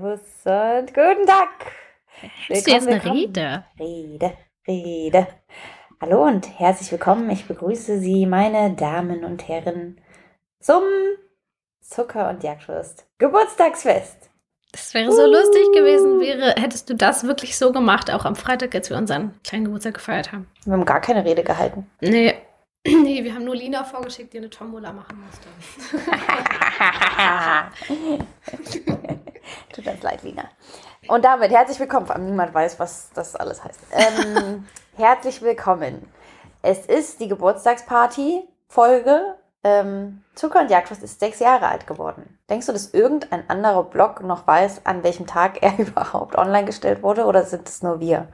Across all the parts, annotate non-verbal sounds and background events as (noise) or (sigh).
Servus und guten Tag. Hättest du jetzt eine Rede? Rede, Rede. Hallo und herzlich willkommen. Ich begrüße Sie, meine Damen und Herren, zum Zucker- und Jagdwurst Geburtstagsfest. Das wäre so uh. lustig gewesen, wäre, hättest du das wirklich so gemacht, auch am Freitag, als wir unseren kleinen Geburtstag gefeiert haben. Wir haben gar keine Rede gehalten. Nee, (clears throat) Nee, wir haben nur Lina vorgeschickt, die eine Tombola machen musste. (laughs) Tut uns leid, Lina. Und damit herzlich willkommen. Vor allem niemand weiß, was das alles heißt. Ähm, (laughs) herzlich willkommen. Es ist die Geburtstagsparty-Folge. Ähm, Zucker und Jagdwurst ist sechs Jahre alt geworden. Denkst du, dass irgendein anderer Blog noch weiß, an welchem Tag er (laughs) überhaupt online gestellt wurde? Oder sind es nur wir?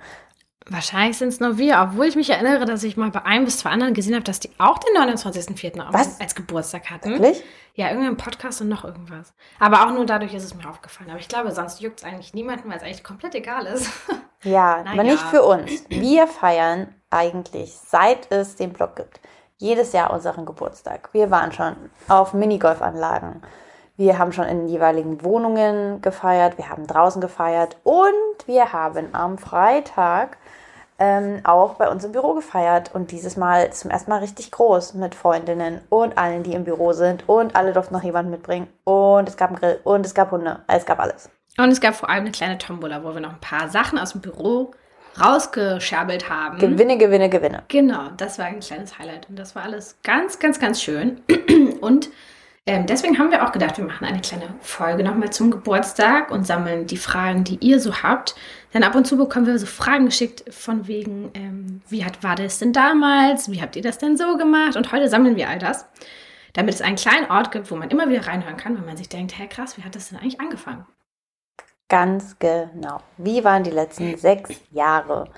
Wahrscheinlich sind es nur wir, obwohl ich mich erinnere, dass ich mal bei einem bis zwei anderen gesehen habe, dass die auch den 29.04. als Geburtstag hatten. Wirklich? Ja, irgendein Podcast und noch irgendwas. Aber auch nur dadurch ist es mir aufgefallen. Aber ich glaube, sonst juckt es eigentlich niemanden, weil es eigentlich komplett egal ist. (laughs) Ja, naja. aber nicht für uns. Wir feiern eigentlich, seit es den Blog gibt, jedes Jahr unseren Geburtstag. Wir waren schon auf Minigolfanlagen. Wir haben schon in jeweiligen Wohnungen gefeiert, wir haben draußen gefeiert und wir haben am Freitag ähm, auch bei uns im Büro gefeiert und dieses Mal zum ersten Mal richtig groß mit Freundinnen und allen, die im Büro sind und alle durften noch jemanden mitbringen und es gab einen Grill und es gab Hunde, es gab alles. Und es gab vor allem eine kleine Tombola, wo wir noch ein paar Sachen aus dem Büro rausgescherbelt haben. Gewinne, Gewinne, Gewinne. Genau, das war ein kleines Highlight und das war alles ganz, ganz, ganz schön. (clears throat) Und ähm, deswegen haben wir auch gedacht, wir machen eine kleine Folge nochmal zum Geburtstag und sammeln die Fragen, die ihr so habt. Denn ab und zu bekommen wir so Fragen geschickt von wegen, ähm, wie hat, war das denn damals? Wie habt ihr das denn so gemacht? Und heute sammeln wir all das, damit es einen kleinen Ort gibt, wo man immer wieder reinhören kann, wenn man sich denkt, hey krass, wie hat das denn eigentlich angefangen? Ganz genau. Wie waren die letzten sechs Jahre?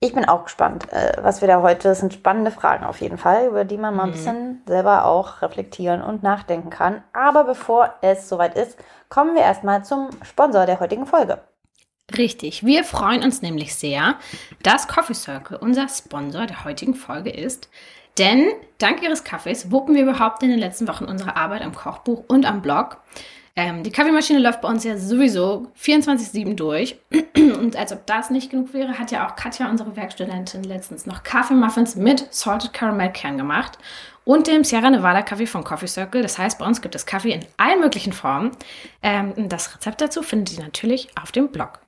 Ich bin auch gespannt, äh, was wir da heute, das sind spannende Fragen auf jeden Fall, über die man mal ein mhm. bisschen selber auch reflektieren und nachdenken kann. Aber bevor es soweit ist, kommen wir erstmal zum Sponsor der heutigen Folge. Richtig, wir freuen uns nämlich sehr, dass Coffee Circle unser Sponsor der heutigen Folge ist. Denn dank ihres Kaffees wuppen wir überhaupt in den letzten Wochen unsere Arbeit am Kochbuch und am Blog. Ähm, die Kaffeemaschine läuft bei uns ja sowieso 24-7 durch. (clears throat) Und als ob das nicht genug wäre, hat ja auch Katja, unsere Werkstudentin, letztens noch Kaffeemuffins mit Salted Caramel Kern gemacht und dem Sierra Nevada Kaffee von Coffee Circle. Das heißt, bei uns gibt es Kaffee in allen möglichen Formen. Ähm, das Rezept dazu findet ihr natürlich auf dem Blog.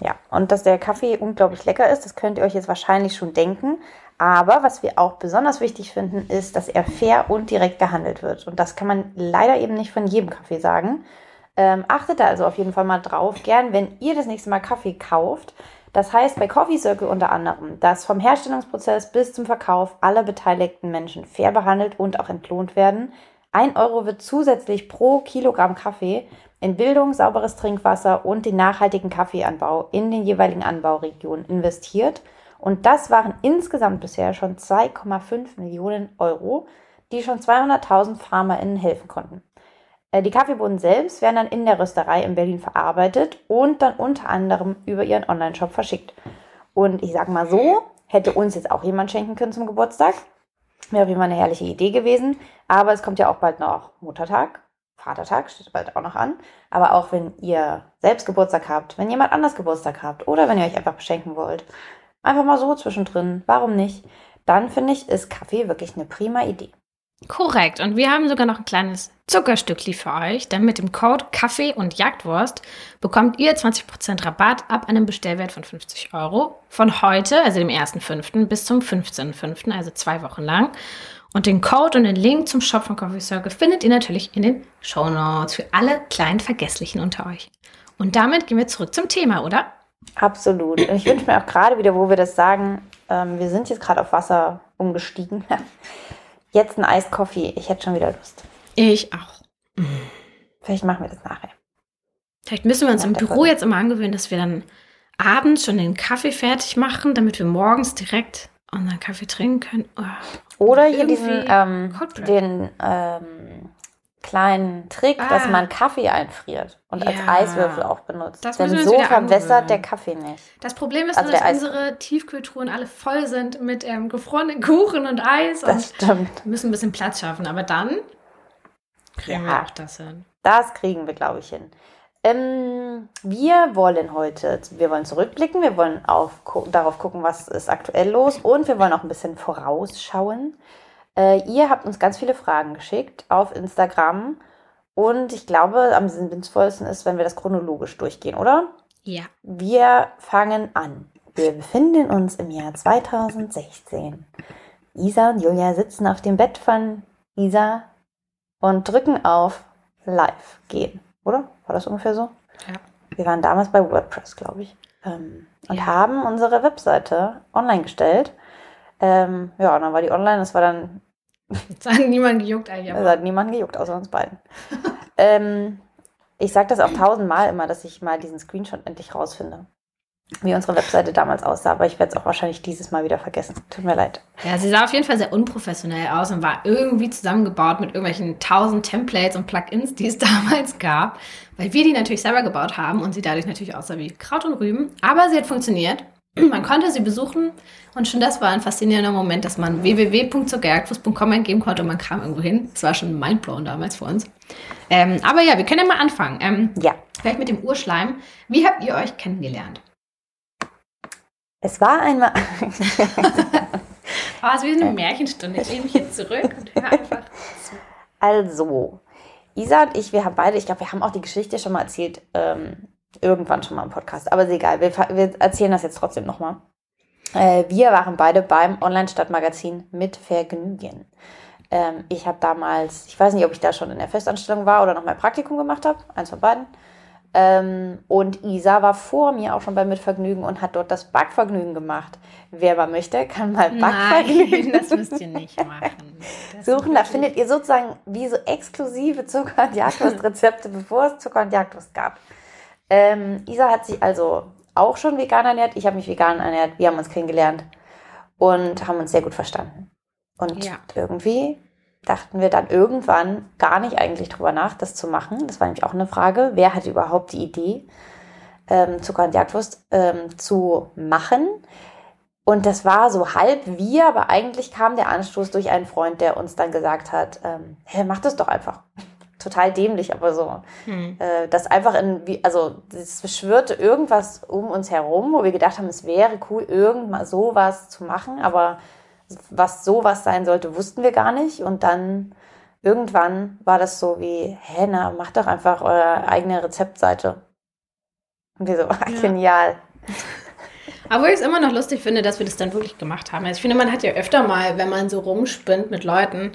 Ja, und dass der Kaffee unglaublich lecker ist, das könnt ihr euch jetzt wahrscheinlich schon denken. Aber was wir auch besonders wichtig finden, ist, dass er fair und direkt gehandelt wird. Und das kann man leider eben nicht von jedem Kaffee sagen. Ähm, achtet da also auf jeden Fall mal drauf, gern, wenn ihr das nächste Mal Kaffee kauft. Das heißt bei Coffee Circle unter anderem, dass vom Herstellungsprozess bis zum Verkauf alle beteiligten Menschen fair behandelt und auch entlohnt werden. Ein Euro wird zusätzlich pro Kilogramm Kaffee in Bildung, sauberes Trinkwasser und den nachhaltigen Kaffeeanbau in den jeweiligen Anbauregionen investiert. Und das waren insgesamt bisher schon 2,5 Millionen Euro, die schon 200.000 FarmerInnen helfen konnten. Äh, die Kaffeebohnen selbst werden dann in der Rösterei in Berlin verarbeitet und dann unter anderem über ihren Online-Shop verschickt. Und ich sag mal so, hätte uns jetzt auch jemand schenken können zum Geburtstag. Wäre auf jeden Fall eine herrliche Idee gewesen. Aber es kommt ja auch bald noch Muttertag. Vatertag steht bald auch noch an. Aber auch wenn ihr selbst Geburtstag habt, wenn jemand anders Geburtstag habt oder wenn ihr euch einfach beschenken wollt, Einfach mal so zwischendrin. Warum nicht? Dann finde ich, ist Kaffee wirklich eine prima Idee. Korrekt. Und wir haben sogar noch ein kleines Zuckerstückli für euch, denn mit dem Code Kaffee und Jagdwurst bekommt ihr 20% Rabatt ab einem Bestellwert von 50 Euro. Von heute, also dem 1.5. bis zum 15.5., also zwei Wochen lang. Und den Code und den Link zum Shop von Coffee Circle findet ihr natürlich in den Show Notes für alle kleinen Vergesslichen unter euch. Und damit gehen wir zurück zum Thema, oder? Absolut. Und ich wünsche mir auch gerade wieder, wo wir das sagen, ähm, wir sind jetzt gerade auf Wasser umgestiegen. (laughs) Jetzt ein Eiskoffee. Ich hätte schon wieder Lust. Ich auch. Vielleicht machen wir das nachher. Vielleicht müssen wir uns Nach im Büro Folge. jetzt immer angewöhnen, dass wir dann abends schon den Kaffee fertig machen, damit wir morgens direkt unseren Kaffee trinken können. Oh. Oder hier diesen, ähm, den ähm, kleinen Trick, ah. dass man Kaffee einfriert und ja. als Eiswürfel auch benutzt. Das Denn so verwässert der Kaffee nicht. Das Problem ist also nur, dass unsere Tiefkühltruhen alle voll sind mit ähm, gefrorenen Kuchen und Eis. Das und stimmt. Wir müssen ein bisschen Platz schaffen, aber dann kriegen ja. wir auch das hin. Das kriegen wir, glaube ich, hin. Ähm, wir wollen heute, wir wollen zurückblicken, wir wollen auf, darauf gucken, was ist aktuell los und wir wollen auch ein bisschen vorausschauen. Äh, ihr habt uns ganz viele Fragen geschickt auf Instagram und ich glaube, am sinnvollsten ist, wenn wir das chronologisch durchgehen, oder? Ja. Wir fangen an. Wir befinden uns im Jahr 2016. Isa und Julia sitzen auf dem Bett von Isa und drücken auf Live gehen, oder? War das ungefähr so? Ja. Wir waren damals bei WordPress, glaube ich, ähm, und Ja. haben unsere Webseite online gestellt. Ähm, ja, und dann war die online, das war dann Jetzt hat niemand gejuckt eigentlich. Aber hat niemanden gejuckt, außer uns beiden. (laughs) ähm, ich sage das auch tausendmal immer, dass ich mal diesen Screenshot endlich rausfinde. Wie unsere Webseite damals aussah, aber ich werde es auch wahrscheinlich dieses Mal wieder vergessen. Tut mir leid. ja, sie sah auf jeden Fall sehr unprofessionell aus und war irgendwie zusammengebaut mit irgendwelchen tausend Templates und Plugins, die es (laughs) damals gab, weil wir die natürlich selber gebaut haben und sie dadurch natürlich aussah wie Kraut und Rüben. Aber sie hat funktioniert. (clears throat) Man konnte sie besuchen und schon das war ein faszinierender Moment, dass man www.zugerjagdfuß.com eingeben konnte und man kam irgendwo hin. Das war schon mindblown damals für uns. Ähm, aber ja, wir können ja mal anfangen. Ähm, Ja, vielleicht mit dem Urschleim. Wie habt ihr euch kennengelernt? Es war einmal. Oh, es ist wie eine (laughs) Märchenstunde. Ich lehne mich jetzt zurück und höre einfach zu. Also, Isa und ich, wir haben beide, ich glaube, wir haben auch die Geschichte schon mal erzählt, ähm, irgendwann schon mal im Podcast, aber ist egal, wir, wir erzählen das jetzt trotzdem nochmal. Äh, wir waren beide beim Online-Stadtmagazin mit Vergnügen. Ähm, ich habe damals, ich weiß nicht, ob ich da schon in der Festanstellung war oder noch mein Praktikum gemacht habe, eins von beiden. Ähm, und Isa war vor mir auch schon bei Mitvergnügen und hat dort das Backvergnügen gemacht. Wer mal möchte, kann mal Backvergnügen Nein, das müsst ihr (laughs) nicht machen. Das suchen. Da findet ihr sozusagen wie so exklusive Zucker- und Jagdwurst-Rezepte, (laughs) bevor es Zucker- und Jagdwurst gab. Ähm, Isa hat sich also auch schon vegan ernährt. Ich habe mich vegan ernährt. Wir haben uns kennengelernt und haben uns sehr gut verstanden. Und Ja. irgendwie dachten wir dann irgendwann gar nicht eigentlich drüber nach, das zu machen. Das war nämlich auch eine Frage. Wer hatte überhaupt die Idee, ähm, Zucker- und Jagdwurst ähm, zu machen? Und das war so halb wir, aber eigentlich kam der Anstoß durch einen Freund, der uns dann gesagt hat, ähm, hey, mach das doch einfach. (laughs) Total dämlich, aber so. Hm. Äh, das einfach in, also es schwirrte irgendwas um uns herum, wo wir gedacht haben, es wäre cool, irgendwann sowas zu machen, aber was sowas sein sollte, wussten wir gar nicht. Und dann irgendwann war das so wie, hä, na, macht doch einfach eure eigene Rezeptseite. Und wir so, (laughs) genial. (laughs) Aber ich es immer noch lustig finde, dass wir das dann wirklich gemacht haben. Also ich finde, man hat ja öfter mal, wenn man so rumspinnt mit Leuten,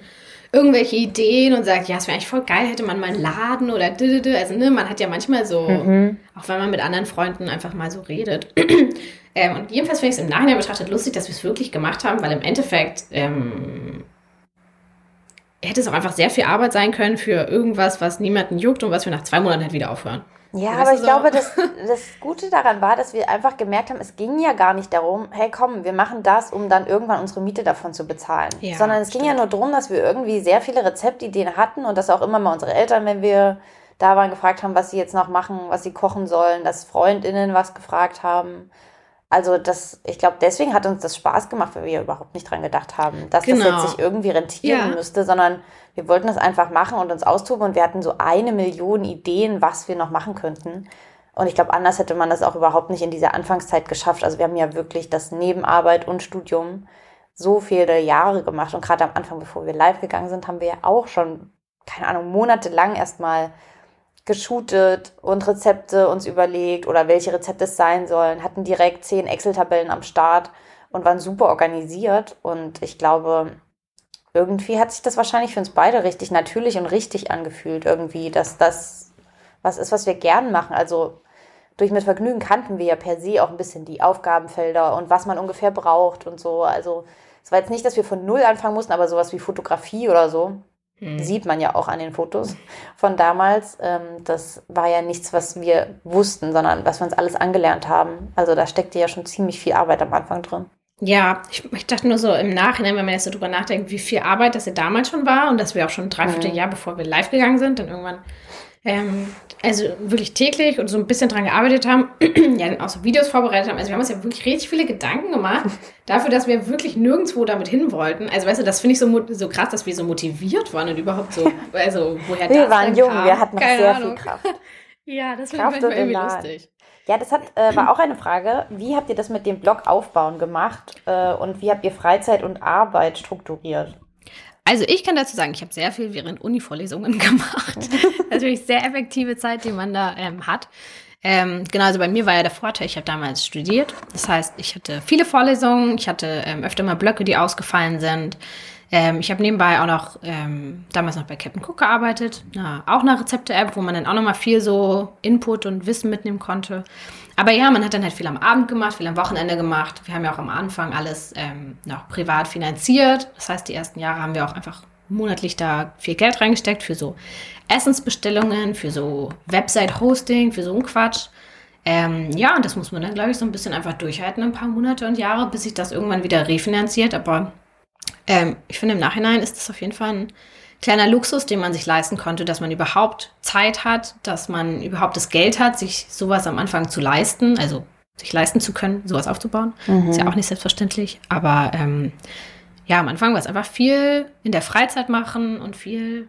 irgendwelche Ideen und sagt, ja, es wäre eigentlich voll geil, hätte man mal einen Laden oder didede. Also ne, man hat ja manchmal so, Mhm. auch wenn man mit anderen Freunden einfach mal so redet. (clears throat) ähm, und jedenfalls finde ich es im Nachhinein betrachtet lustig, dass wir es wirklich gemacht haben, weil im Endeffekt ähm, hätte es auch einfach sehr viel Arbeit sein können für irgendwas, was niemanden juckt und was wir nach zwei Monaten halt wieder aufhören. Ja, aber ich so? glaube, das, das Gute daran war, dass wir einfach gemerkt haben, es ging ja gar nicht darum, hey komm, wir machen das, um dann irgendwann unsere Miete davon zu bezahlen. Ja, Sondern es ging ja nur darum, dass wir irgendwie sehr viele Rezeptideen hatten und dass auch immer mal unsere Eltern, wenn wir da waren, gefragt haben, was sie jetzt noch machen, was sie kochen sollen, dass FreundInnen was gefragt haben. Also das, ich glaube, deswegen hat uns das Spaß gemacht, weil wir überhaupt nicht dran gedacht haben, dass Genau. das jetzt sich irgendwie rentieren Ja. müsste, sondern wir wollten das einfach machen und uns austoben und wir hatten so eine Million Ideen, was wir noch machen könnten. Und ich glaube, anders hätte man das auch überhaupt nicht in dieser Anfangszeit geschafft. Also wir haben ja wirklich das Nebenarbeit und Studium so viele Jahre gemacht. Und gerade am Anfang, bevor wir live gegangen sind, haben wir ja auch schon, keine Ahnung, monatelang erstmal geshootet und Rezepte uns überlegt oder welche Rezepte es sein sollen, hatten direkt zehn Excel-Tabellen am Start und waren super organisiert. Und ich glaube, irgendwie hat sich das wahrscheinlich für uns beide richtig natürlich und richtig angefühlt, irgendwie, dass das was ist, was wir gern machen. Also durch mit Vergnügen kannten wir ja per se auch ein bisschen die Aufgabenfelder und was man ungefähr braucht und so. Also es war jetzt nicht, dass wir von null anfangen mussten, aber sowas wie Fotografie oder so sieht man ja auch an den Fotos von damals. Ähm, das war ja nichts, was wir wussten, sondern was wir uns alles angelernt haben. Also da steckte ja schon ziemlich viel Arbeit am Anfang drin. Ja, ich, ich dachte nur so im Nachhinein, wenn man jetzt so drüber nachdenkt, wie viel Arbeit das ja damals schon war und dass wir auch schon ein Dreivierteljahr, bevor wir live gegangen sind, dann irgendwann, ähm, also wirklich täglich und so ein bisschen dran gearbeitet haben, (clears throat) ja, dann auch so Videos vorbereitet haben. Also wir haben uns ja wirklich richtig viele Gedanken gemacht (laughs) dafür, dass wir wirklich nirgendwo damit hin wollten. Also weißt du, das finde ich so, so krass, dass wir so motiviert waren und überhaupt so, (laughs) also woher Wir das waren denn jung, kam. wir hatten noch Keine sehr Ahnung. viel Kraft. (laughs) Ja, das finde ich irgendwie Elan. lustig. Ja, das hat, äh, war auch eine Frage. Wie habt ihr das mit dem Blog aufbauen gemacht äh, und wie habt ihr Freizeit und Arbeit strukturiert? Also ich kann dazu sagen, ich habe sehr viel während Uni-Vorlesungen (laughs) gemacht. Natürlich sehr effektive Zeit, die man da ähm, hat. Ähm, genau, also bei mir war ja der Vorteil, ich habe damals studiert. Das heißt, ich hatte viele Vorlesungen, ich hatte ähm, öfter mal Blöcke, die ausgefallen sind. Ähm, ich habe nebenbei auch noch ähm, damals noch bei Captain Cook gearbeitet, na, auch eine Rezepte-App, wo man dann auch noch mal viel so Input und Wissen mitnehmen konnte. Aber ja, man hat dann halt viel am Abend gemacht, viel am Wochenende gemacht. Wir haben ja auch am Anfang alles ähm, noch privat finanziert. Das heißt, die ersten Jahre haben wir auch einfach monatlich da viel Geld reingesteckt für so Essensbestellungen, für so Website-Hosting, für so einen Quatsch. Ähm, ja, und das muss man dann, glaube ich, so ein bisschen einfach durchhalten, ein paar Monate und Jahre, bis sich das irgendwann wieder refinanziert. Aber ähm, ich finde, im Nachhinein ist das auf jeden Fall ein kleiner Luxus, den man sich leisten konnte, dass man überhaupt Zeit hat, dass man überhaupt das Geld hat, sich sowas am Anfang zu leisten, also sich leisten zu können, sowas aufzubauen. Ist ja auch nicht selbstverständlich. Aber ähm, ja, am Anfang war es einfach viel in der Freizeit machen und viel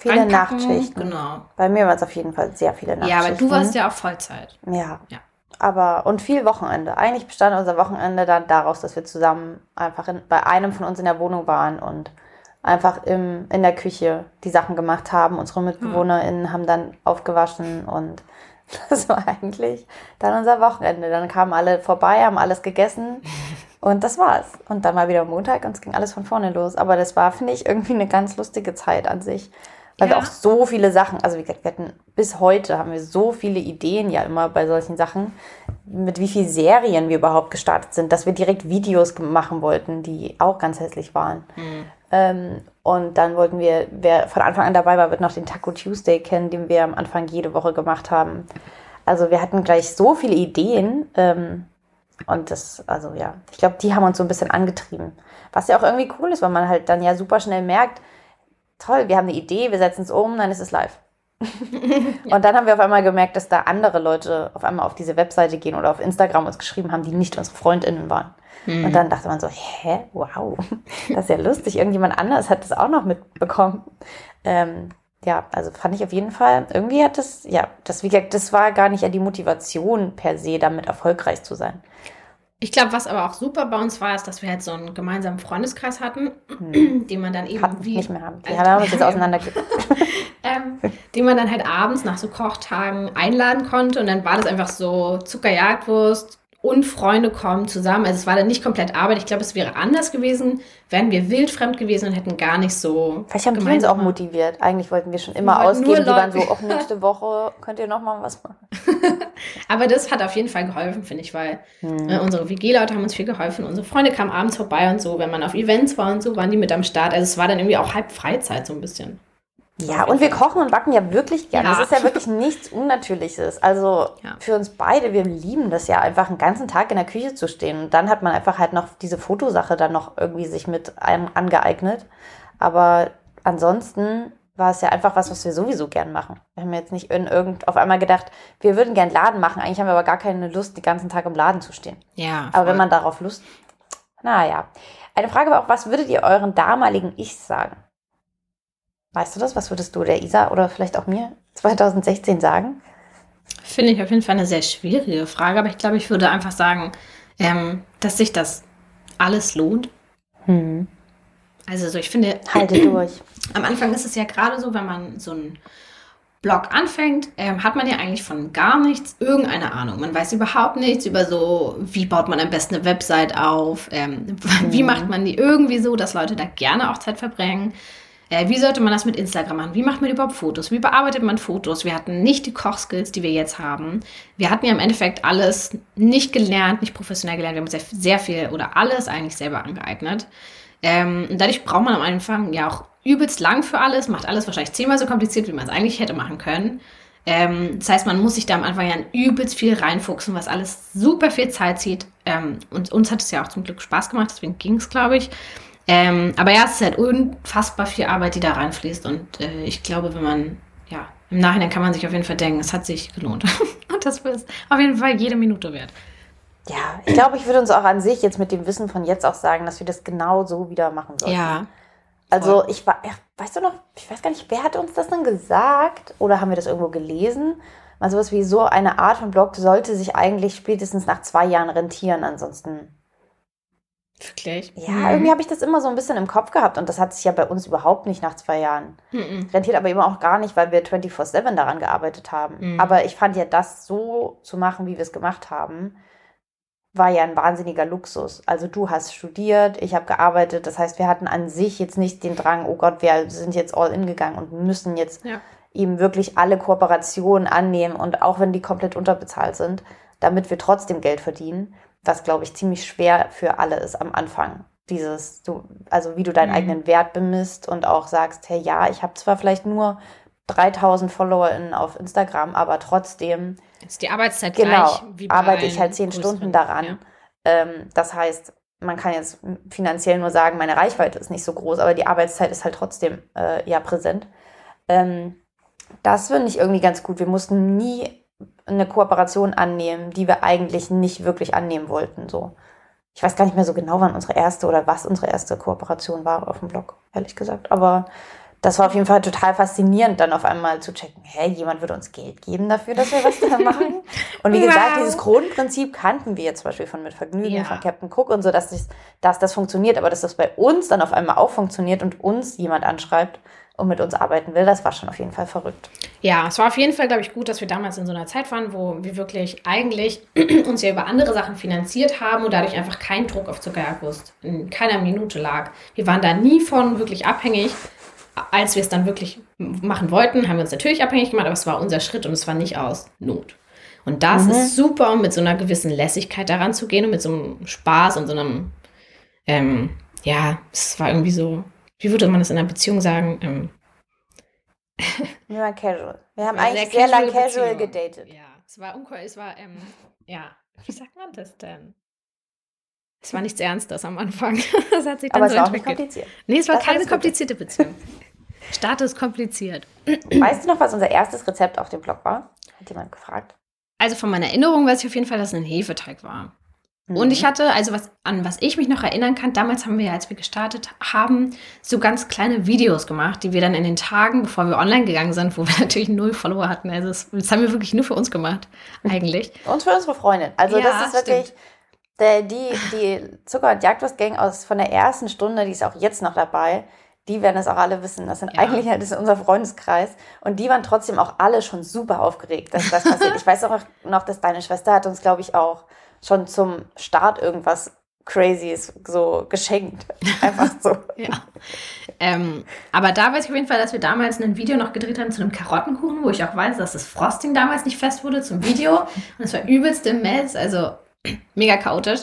Viele. Nachtschichten. Genau. Bei mir waren es auf jeden Fall sehr viele Ja, Nachtschichten. aber du warst ja auch Vollzeit. Ja. Ja. Aber, und viel Wochenende. Eigentlich bestand unser Wochenende dann daraus, dass wir zusammen einfach in, bei einem von uns in der Wohnung waren und einfach im, in der Küche die Sachen gemacht haben. Unsere MitbewohnerInnen haben dann aufgewaschen und (laughs) das war eigentlich dann unser Wochenende. Dann kamen alle vorbei, haben alles gegessen (laughs) und das war's. Und dann war wieder Montag und es ging alles von vorne los. Aber das war, finde ich, irgendwie eine ganz lustige Zeit an sich. Weil wir Ja. auch so viele Sachen, also wie gesagt, wir hatten bis heute haben wir so viele Ideen ja immer bei solchen Sachen, mit wie vielen Serien wir überhaupt gestartet sind, dass wir direkt Videos machen wollten, die auch ganz hässlich waren. Ähm, und dann wollten wir, wer von Anfang an dabei war, wird noch den Taco Tuesday kennen, den wir am Anfang jede Woche gemacht haben. Also wir hatten gleich so viele Ideen. Ähm, und das, also ja, ich glaube, die haben uns so ein bisschen angetrieben. Was ja auch irgendwie cool ist, weil man halt dann ja super schnell merkt, toll, wir haben eine Idee, wir setzen es um, dann ist es live. (laughs) Und dann haben wir auf einmal gemerkt, dass da andere Leute auf einmal auf diese Webseite gehen oder auf Instagram uns geschrieben haben, die nicht unsere FreundInnen waren. Und dann dachte man so, hä, wow, (laughs) das ist ja lustig. Irgendjemand anders hat das auch noch mitbekommen. Ähm, ja, also fand ich auf jeden Fall, irgendwie hat das, ja, das, wie gesagt, das war gar nicht ja die Motivation per se, damit erfolgreich zu sein. Ich glaube, was aber auch super bei uns war, ist, dass wir halt so einen gemeinsamen Freundeskreis hatten, den man dann eben Hatten wie nicht mehr haben. Die Also, haben uns jetzt (laughs) auseinandergegangen. (laughs) ähm, den man dann halt abends nach so Kochtagen einladen konnte und dann war das einfach so Zuckerjagdwurst und Freunde kommen zusammen. Also es war dann nicht komplett Arbeit. Ich glaube, es wäre anders gewesen, wären wir wildfremd gewesen und hätten gar nicht so Vielleicht haben die uns auch motiviert. Eigentlich wollten wir schon immer nur ausgeben. Die waren so, auch nächste (laughs) Woche könnt ihr noch mal was machen. (laughs) Aber das hat auf jeden Fall geholfen, finde ich, weil Hm. äh, unsere WG-Leute haben uns viel geholfen. Unsere Freunde kamen abends vorbei und so. Wenn man auf Events war und so, waren die mit am Start. Also es war dann irgendwie auch halb Freizeit so ein bisschen. Ja, und wir kochen und backen ja wirklich gerne. Ja. Das ist ja wirklich nichts Unnatürliches. Also Ja. für uns beide, wir lieben das ja einfach einen ganzen Tag in der Küche zu stehen. Und dann hat man einfach halt noch diese Fotosache dann noch irgendwie sich mit einem angeeignet. Aber ansonsten war es ja einfach was, was wir sowieso gern machen. Wir haben jetzt nicht in irgend auf einmal gedacht, wir würden gern Laden machen. Eigentlich haben wir aber gar keine Lust, den ganzen Tag im Laden zu stehen. Ja. Aber voll. wenn man darauf Lust. Naja. Eine Frage war auch, was würdet ihr euren damaligen Ich sagen? Weißt du das? Was würdest du der Isa oder vielleicht auch mir 2016 sagen? Finde ich auf jeden Fall eine sehr schwierige Frage, aber ich glaube, ich würde einfach sagen, ähm, dass sich das alles lohnt. Hm. Also so, ich finde, Halte (clears throat) durch. am Anfang ist es ja gerade so, wenn man so einen Blog anfängt, ähm, hat man ja eigentlich von gar nichts irgendeine Ahnung. Man weiß überhaupt nichts über so, wie baut man am besten eine Website auf, ähm, (laughs) wie macht man die irgendwie so, dass Leute da gerne auch Zeit verbringen. Äh, wie sollte man das mit Instagram machen? Wie macht man überhaupt Fotos? Wie bearbeitet man Fotos? Wir hatten nicht die Kochskills, die wir jetzt haben. Wir hatten ja im Endeffekt alles nicht gelernt, nicht professionell gelernt. Wir haben uns sehr, sehr viel oder alles eigentlich selber angeeignet. Ähm, und dadurch braucht man am Anfang ja auch übelst lang für alles, macht alles wahrscheinlich zehnmal so kompliziert, wie man es eigentlich hätte machen können. Ähm, das heißt, man muss sich da am Anfang ja übelst viel reinfuchsen, was alles super viel Zeit zieht. Ähm, und uns hat es ja auch zum Glück Spaß gemacht, deswegen ging es, glaube ich. Ähm, aber ja, es ist halt unfassbar viel Arbeit, die da reinfließt. Und äh, ich glaube, wenn man, ja, im Nachhinein kann man sich auf jeden Fall denken, es hat sich gelohnt. (laughs) und das ist auf jeden Fall jede Minute wert. Ja, ich glaube, ich würde uns auch an sich jetzt mit dem Wissen von jetzt auch sagen, dass wir das genau so wieder machen sollten. Ja. Also ich war, ja, weißt du noch, ich weiß gar nicht, wer hat uns das denn gesagt? Oder haben wir das irgendwo gelesen? mal sowas wie so eine Art von Blog sollte sich eigentlich spätestens nach zwei Jahren rentieren. Ansonsten Wirklich? Ja, mhm. irgendwie habe ich das immer so ein bisschen im Kopf gehabt und das hat sich ja bei uns überhaupt nicht nach zwei Jahren mhm. rentiert, aber eben auch gar nicht, weil wir 24-7 daran gearbeitet haben. Mhm. Aber ich fand ja, das so zu machen, wie wir es gemacht haben, war ja ein wahnsinniger Luxus. Also du hast studiert, ich habe gearbeitet, das heißt, wir hatten an sich jetzt nicht den Drang, oh Gott, wir sind jetzt all in gegangen und müssen jetzt ja. eben wirklich alle Kooperationen annehmen und auch wenn die komplett unterbezahlt sind, damit wir trotzdem Geld verdienen was, glaube ich, ziemlich schwer für alle ist am Anfang. Dieses, du, also wie du deinen mhm. eigenen Wert bemisst und auch sagst, hey, ja, ich habe zwar vielleicht nur 3000 FollowerInnen auf Instagram, aber trotzdem ist die Arbeitszeit genau, gleich bei arbeite ich halt zehn Stunden daran. Ja. Ähm, das heißt, man kann jetzt finanziell nur sagen, meine Reichweite ist nicht so groß, aber die Arbeitszeit ist halt trotzdem äh, ja präsent. Ähm, das finde ich irgendwie ganz gut. Wir mussten nie eine Kooperation annehmen, die wir eigentlich nicht wirklich annehmen wollten. So. Ich weiß gar nicht mehr so genau, wann unsere erste oder was unsere erste Kooperation war auf dem Blog, ehrlich gesagt. Aber das war auf jeden Fall total faszinierend, dann auf einmal zu checken, hey, jemand würde uns Geld geben dafür, dass wir was da (laughs) machen. Und wie gesagt, wow. dieses Grundprinzip kannten wir jetzt zum Beispiel von Mit Vergnügen, ja. von Captain Cook und so, dass das, dass das funktioniert, aber dass das bei uns dann auf einmal auch funktioniert und uns jemand anschreibt und mit uns arbeiten will, das war schon auf jeden Fall verrückt. Ja, es war auf jeden Fall, glaube ich, gut, dass wir damals in so einer Zeit waren, wo wir wirklich eigentlich (clears throat) uns ja über andere Sachen finanziert haben und dadurch einfach kein Druck auf Zuckerjagdwurst in keiner Minute lag. Wir waren da nie von wirklich abhängig. Als wir es dann wirklich machen wollten, haben wir uns natürlich abhängig gemacht, aber es war unser Schritt und es war nicht aus Not. Und das mhm. ist super, um mit so einer gewissen Lässigkeit daran zu gehen und mit so einem Spaß und so einem, ähm, ja, es war irgendwie so, wie würde man das in einer Beziehung sagen? Ähm, wir waren casual. Wir haben eigentlich sehr, sehr lange casual gedatet. Ja, es war uncool, es war, ähm, ja, wie sagt man das denn? Es war nichts Ernstes am Anfang. (laughs) Das hat sich dann Aber so es war auch nicht kompliziert. Nee, es war das keine komplizierte Beziehung. Status kompliziert. Weißt du noch, was unser erstes Rezept auf dem Blog war? Hat jemand gefragt? Also von meiner Erinnerung weiß ich auf jeden Fall, dass es ein Hefeteig war. Und ich mhm. hatte, also was, an was ich mich noch erinnern kann, damals haben wir, als wir gestartet haben, so ganz kleine Videos gemacht, die wir dann in den Tagen, bevor wir online gegangen sind, wo wir (laughs) natürlich null Follower hatten. Also das, das haben wir wirklich nur für uns gemacht, eigentlich. und für unsere Freundin. Also ja, das ist wirklich der, die, die Zucker- und Jagdwurst-Gang aus von der ersten Stunde, die ist auch jetzt noch dabei. Die werden das auch alle wissen. Das sind ja. eigentlich halt das ist unser Freundeskreis. Und die waren trotzdem auch alle schon super aufgeregt, dass das passiert. ich weiß auch noch, dass deine Schwester hat uns, glaube ich, auch schon zum Start irgendwas Crazyes so geschenkt. (laughs) Einfach so. ja. Ähm, aber da weiß ich auf jeden Fall, dass wir damals ein Video noch gedreht haben zu einem Karottenkuchen, wo ich auch weiß, dass das Frosting damals nicht fest wurde zum Video. Und es war übelste Mess, also (clears throat) mega chaotisch.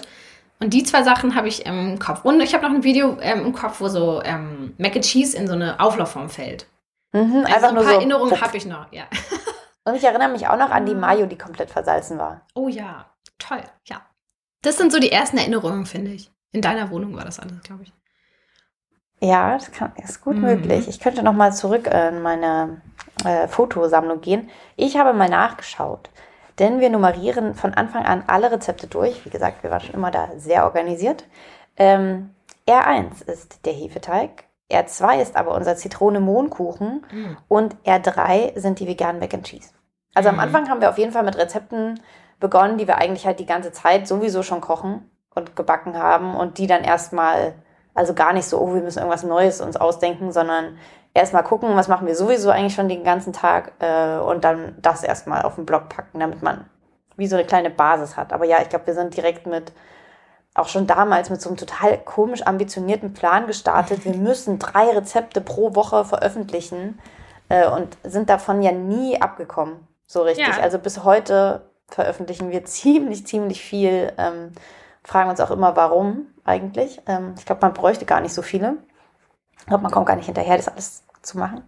Und die zwei Sachen habe ich im Kopf. Und ich habe noch ein Video ähm, im Kopf, wo so ähm, Mac and Cheese in so eine Auflaufform fällt. Mhm, also einfach so ein paar so Erinnerungen habe ich noch, ja. Und ich erinnere mich auch noch an die Mayo, die komplett versalzen war. Oh ja, toll, ja. Das sind so die ersten Erinnerungen, finde ich. In deiner Wohnung war das alles, glaube ich. Ja, das kann, ist gut mhm. möglich. Ich könnte noch mal zurück in meine äh, Fotosammlung gehen. Ich habe mal nachgeschaut, denn wir nummerieren von Anfang an alle Rezepte durch. Wie gesagt, wir waren schon immer da sehr organisiert. Ähm, R1 ist der Hefeteig, R2 ist aber unser Zitrone-Mohnkuchen mhm. und R3 sind die veganen Mac and Cheese. Also mhm. am Anfang haben wir auf jeden Fall mit Rezepten begonnen, die wir eigentlich halt die ganze Zeit sowieso schon kochen und gebacken haben und die dann erstmal, also gar nicht so, oh, wir müssen irgendwas Neues uns ausdenken, sondern erstmal gucken, was machen wir sowieso eigentlich schon den ganzen Tag äh, und dann das erstmal auf den Blog packen, damit man wie so eine kleine Basis hat. Aber ja, ich glaube, wir sind direkt mit, auch schon damals mit so einem total komisch ambitionierten Plan gestartet. Wir müssen drei Rezepte pro Woche veröffentlichen äh, und sind davon ja nie abgekommen, so richtig. Ja. Also bis heute veröffentlichen wir ziemlich, ziemlich viel. Ähm, fragen uns auch immer, warum eigentlich. Ähm, ich glaube, man bräuchte gar nicht so viele. Ich glaube, man kommt gar nicht hinterher, das alles zu machen,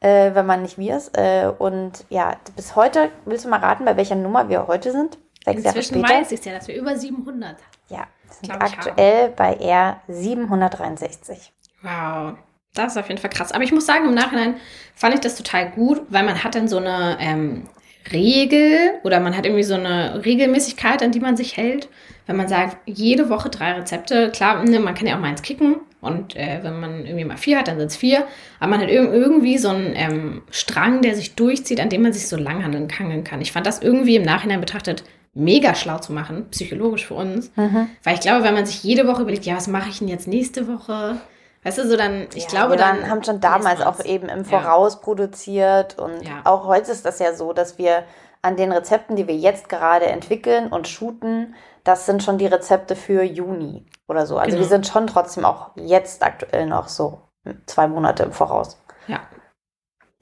äh, wenn man nicht wir ist. Äh, und ja, bis heute, willst du mal raten, bei welcher Nummer wir heute sind? Sechs Inzwischen Jahre später. weiß ich ja, dass wir über 700 Ja, sind aktuell bei R 763. Wow. Das ist auf jeden Fall krass. Aber ich muss sagen, im Nachhinein fand ich das total gut, weil man hat dann so eine ähm, Regel oder man hat irgendwie so eine Regelmäßigkeit, an die man sich hält. Wenn man sagt, jede Woche drei Rezepte, klar, ne, man kann ja auch mal eins kicken Und äh, wenn man irgendwie mal vier hat, dann sind es vier. Aber man hat irgendwie so einen ähm, Strang, der sich durchzieht, an dem man sich so langhandeln kann. Ich fand das irgendwie im Nachhinein betrachtet mega schlau zu machen, psychologisch für uns. Mhm. Weil ich glaube, wenn man sich jede Woche überlegt, ja, was mache ich denn jetzt nächste Woche? Weißt du, so dann, ich ja, glaube, dann. haben schon damals auch eben im Voraus ja. produziert und ja. auch heute ist das ja so, dass wir an den Rezepten, die wir jetzt gerade entwickeln und shooten, das sind schon die Rezepte für Juni oder so. Also genau. wir sind schon trotzdem auch jetzt aktuell noch so zwei Monate im Voraus. Ja.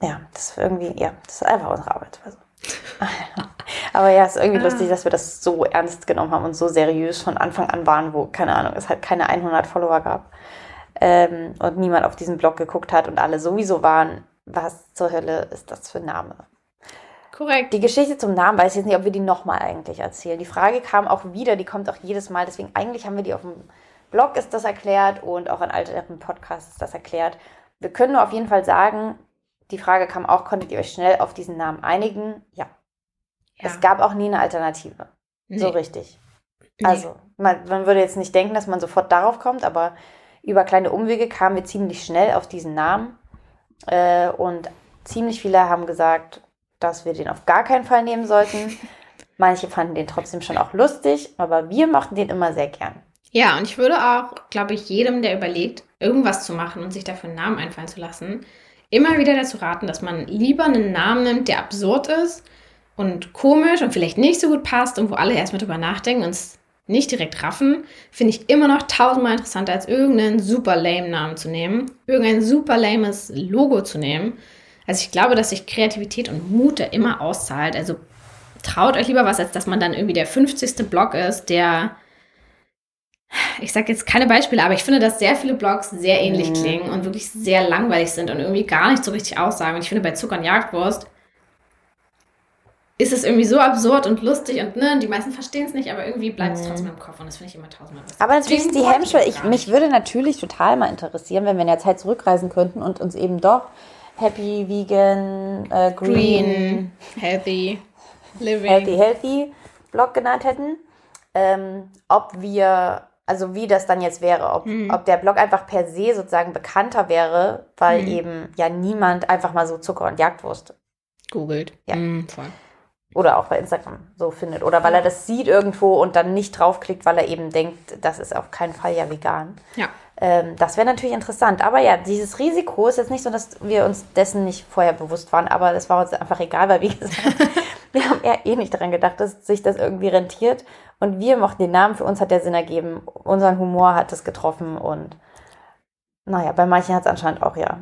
Ja, das ist irgendwie, ja, das ist einfach unsere Arbeitsweise. (laughs) Aber ja, es ist irgendwie ah. lustig, dass wir das so ernst genommen haben und so seriös von Anfang an waren, wo, keine Ahnung, es halt keine 100 Follower gab ähm, und niemand auf diesen Blog geguckt hat und alle sowieso waren, was zur Hölle ist das für ein Name? Korrekt. Die Geschichte zum Namen weiß ich jetzt nicht, ob wir die nochmal eigentlich erzählen. Die Frage kam auch wieder, die kommt auch jedes Mal, deswegen eigentlich haben wir die auf dem Blog ist das erklärt und auch in älteren Podcasts ist das erklärt. Wir können nur auf jeden Fall sagen, die Frage kam auch, konntet ihr euch schnell auf diesen Namen einigen? Ja. ja. Es gab auch nie eine Alternative. Nee. So richtig. Nee. Also, man, man würde jetzt nicht denken, dass man sofort darauf kommt, aber über kleine Umwege kamen wir ziemlich schnell auf diesen Namen. Äh, und ziemlich viele haben gesagt, dass wir den auf gar keinen Fall nehmen sollten. (laughs) Manche fanden den trotzdem schon auch lustig, aber wir mochten den immer sehr gern. Ja, und ich würde auch, glaube ich, jedem, der überlegt, irgendwas zu machen und sich dafür einen Namen einfallen zu lassen, immer wieder dazu raten, dass man lieber einen Namen nimmt, der absurd ist und komisch und vielleicht nicht so gut passt und wo alle erstmal drüber nachdenken und es nicht direkt raffen, finde ich immer noch tausendmal interessanter, als irgendeinen super lame Namen zu nehmen, irgendein super lames Logo zu nehmen. Also ich glaube, dass sich Kreativität und Mut da immer auszahlt. Also traut euch lieber was, als dass man dann irgendwie der 50. Blog ist, der ich sage jetzt keine Beispiele, aber ich finde, dass sehr viele Blogs sehr ähnlich mhm. klingen und wirklich sehr langweilig sind und irgendwie gar nicht so richtig aussagen. Und ich finde, bei Zucker und Jagdwurst ist es irgendwie so absurd und lustig und ne, die meisten verstehen es nicht, aber irgendwie bleibt es mhm. trotzdem im Kopf und das finde ich immer tausendmal lustig. Aber natürlich ist die Hemmschwelle, ich, mich würde natürlich total mal interessieren, wenn wir in der Zeit zurückreisen könnten und uns eben doch Happy, Vegan, äh, green, green, Healthy, Living, Healthy, Healthy Blog genannt hätten. Ähm, ob wir also wie das dann jetzt wäre, ob, mhm. ob der Blog einfach per se sozusagen bekannter wäre, weil mhm. eben ja niemand einfach mal so Zucker und Jagdwurst googelt. Ja. Mhm, Oder auch bei Instagram so findet. Oder weil er das sieht irgendwo und dann nicht draufklickt, weil er eben denkt, das ist auf keinen Fall ja vegan. Ja. Ähm, das wäre natürlich interessant. Aber ja, dieses Risiko ist jetzt nicht so, dass wir uns dessen nicht vorher bewusst waren, aber das war uns einfach egal, weil wie gesagt, (laughs) wir haben eher eh nicht daran gedacht, dass sich das irgendwie rentiert. Und wir mochten den Namen, für uns hat der Sinn ergeben, unseren Humor hat es getroffen und naja, bei manchen hat es anscheinend auch ja.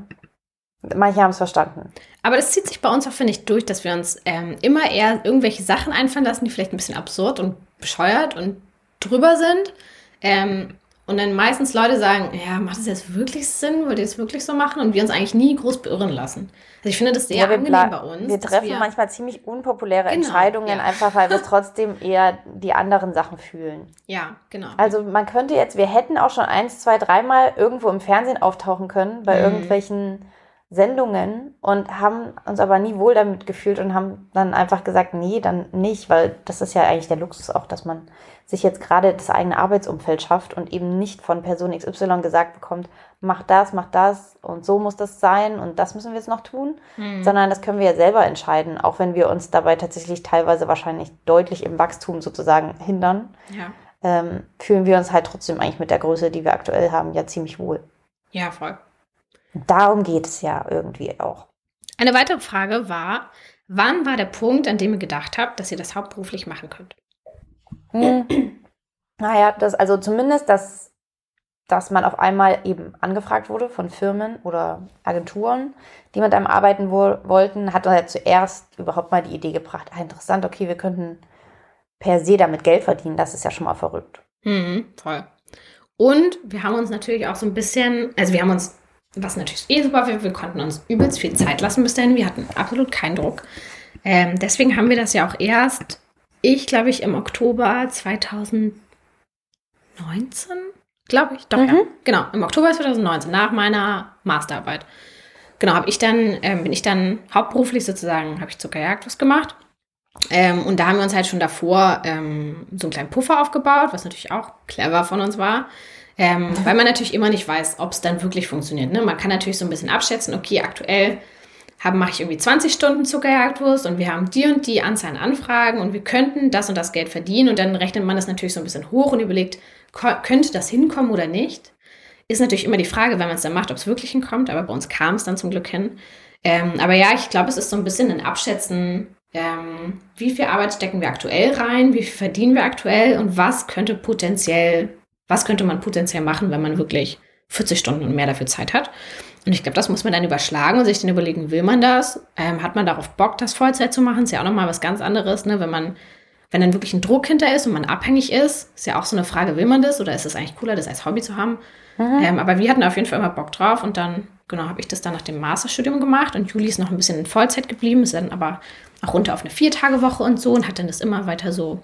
Manche haben es verstanden. Aber das zieht sich bei uns auch, finde ich, durch, dass wir uns ähm, immer eher irgendwelche Sachen einfallen lassen, die vielleicht ein bisschen absurd und bescheuert und drüber sind. Ähm, und dann meistens Leute sagen, ja, macht das jetzt wirklich Sinn? Wollt ihr das wirklich so machen? Und wir uns eigentlich nie groß beirren lassen. Also ich finde das sehr ja, angenehm bei uns. Wir treffen wir manchmal ziemlich unpopuläre genau, Entscheidungen, ja. einfach weil wir (laughs) trotzdem eher die anderen Sachen fühlen. Ja, genau. Also man könnte jetzt, wir hätten auch schon eins, zwei, dreimal irgendwo im Fernsehen auftauchen können, bei mhm. irgendwelchen Sendungen und haben uns aber nie wohl damit gefühlt und haben dann einfach gesagt, nee, dann nicht, weil das ist ja eigentlich der Luxus auch, dass man sich jetzt gerade das eigene Arbeitsumfeld schafft und eben nicht von Person XY gesagt bekommt, mach das, mach das und so muss das sein und das müssen wir jetzt noch tun, mhm. sondern das können wir ja selber entscheiden, auch wenn wir uns dabei tatsächlich teilweise wahrscheinlich deutlich im Wachstum sozusagen hindern. Ja. Ähm, fühlen wir uns halt trotzdem eigentlich mit der Größe, die wir aktuell haben, ja ziemlich wohl. Ja, voll. Darum geht es ja irgendwie auch. Eine weitere Frage war, wann war der Punkt, an dem ihr gedacht habt, dass ihr das hauptberuflich machen könnt? Hm. Naja, das, also zumindest, dass, dass man auf einmal eben angefragt wurde von Firmen oder Agenturen, die mit einem arbeiten wo wollten, hat ja zuerst überhaupt mal die Idee gebracht, ah, interessant, okay, wir könnten per se damit Geld verdienen, das ist ja schon mal verrückt. Mhm, toll. Und wir haben uns natürlich auch so ein bisschen, also wir haben uns was natürlich eh super war, wir konnten uns übelst viel Zeit lassen bis dahin. Wir hatten absolut keinen Druck. Ähm, deswegen haben wir das ja auch erst, ich glaube ich, im Oktober 2019, glaube ich, doch, mhm. ja. Genau, im Oktober 2019, nach meiner Masterarbeit. Genau, habe ich dann, ähm, bin ich dann hauptberuflich sozusagen, habe ich Zuckerjagd was gemacht. Ähm, und da haben wir uns halt schon davor ähm, so einen kleinen Puffer aufgebaut, was natürlich auch clever von uns war. Ähm, weil man natürlich immer nicht weiß, ob es dann wirklich funktioniert. Ne? Man kann natürlich so ein bisschen abschätzen, okay, aktuell mache ich irgendwie 20 Stunden Zuckerjagdwurst und wir haben die und die Anzahl an Anfragen und wir könnten das und das Geld verdienen und dann rechnet man das natürlich so ein bisschen hoch und überlegt, könnte das hinkommen oder nicht? Ist natürlich immer die Frage, wenn man es dann macht, ob es wirklich hinkommt, aber bei uns kam es dann zum Glück hin. Ähm, aber ja, ich glaube, es ist so ein bisschen ein Abschätzen, ähm, wie viel Arbeit stecken wir aktuell rein, wie viel verdienen wir aktuell und was könnte potenziell, was könnte man potenziell machen, wenn man wirklich 40 Stunden und mehr dafür Zeit hat. Und ich glaube, das muss man dann überschlagen und sich dann überlegen, will man das? Ähm, hat man darauf Bock, das Vollzeit zu machen? Ist ja auch nochmal was ganz anderes, ne? wenn man, wenn dann wirklich ein Druck hinter ist und man abhängig ist, ist ja auch so eine Frage, will man das oder ist es eigentlich cooler, das als Hobby zu haben? Mhm. Ähm, aber wir hatten auf jeden Fall immer Bock drauf und dann, genau, habe ich das dann nach dem Masterstudium gemacht und Juli ist noch ein bisschen in Vollzeit geblieben, ist dann aber auch runter auf eine Viertagewoche und so und hat dann das immer weiter so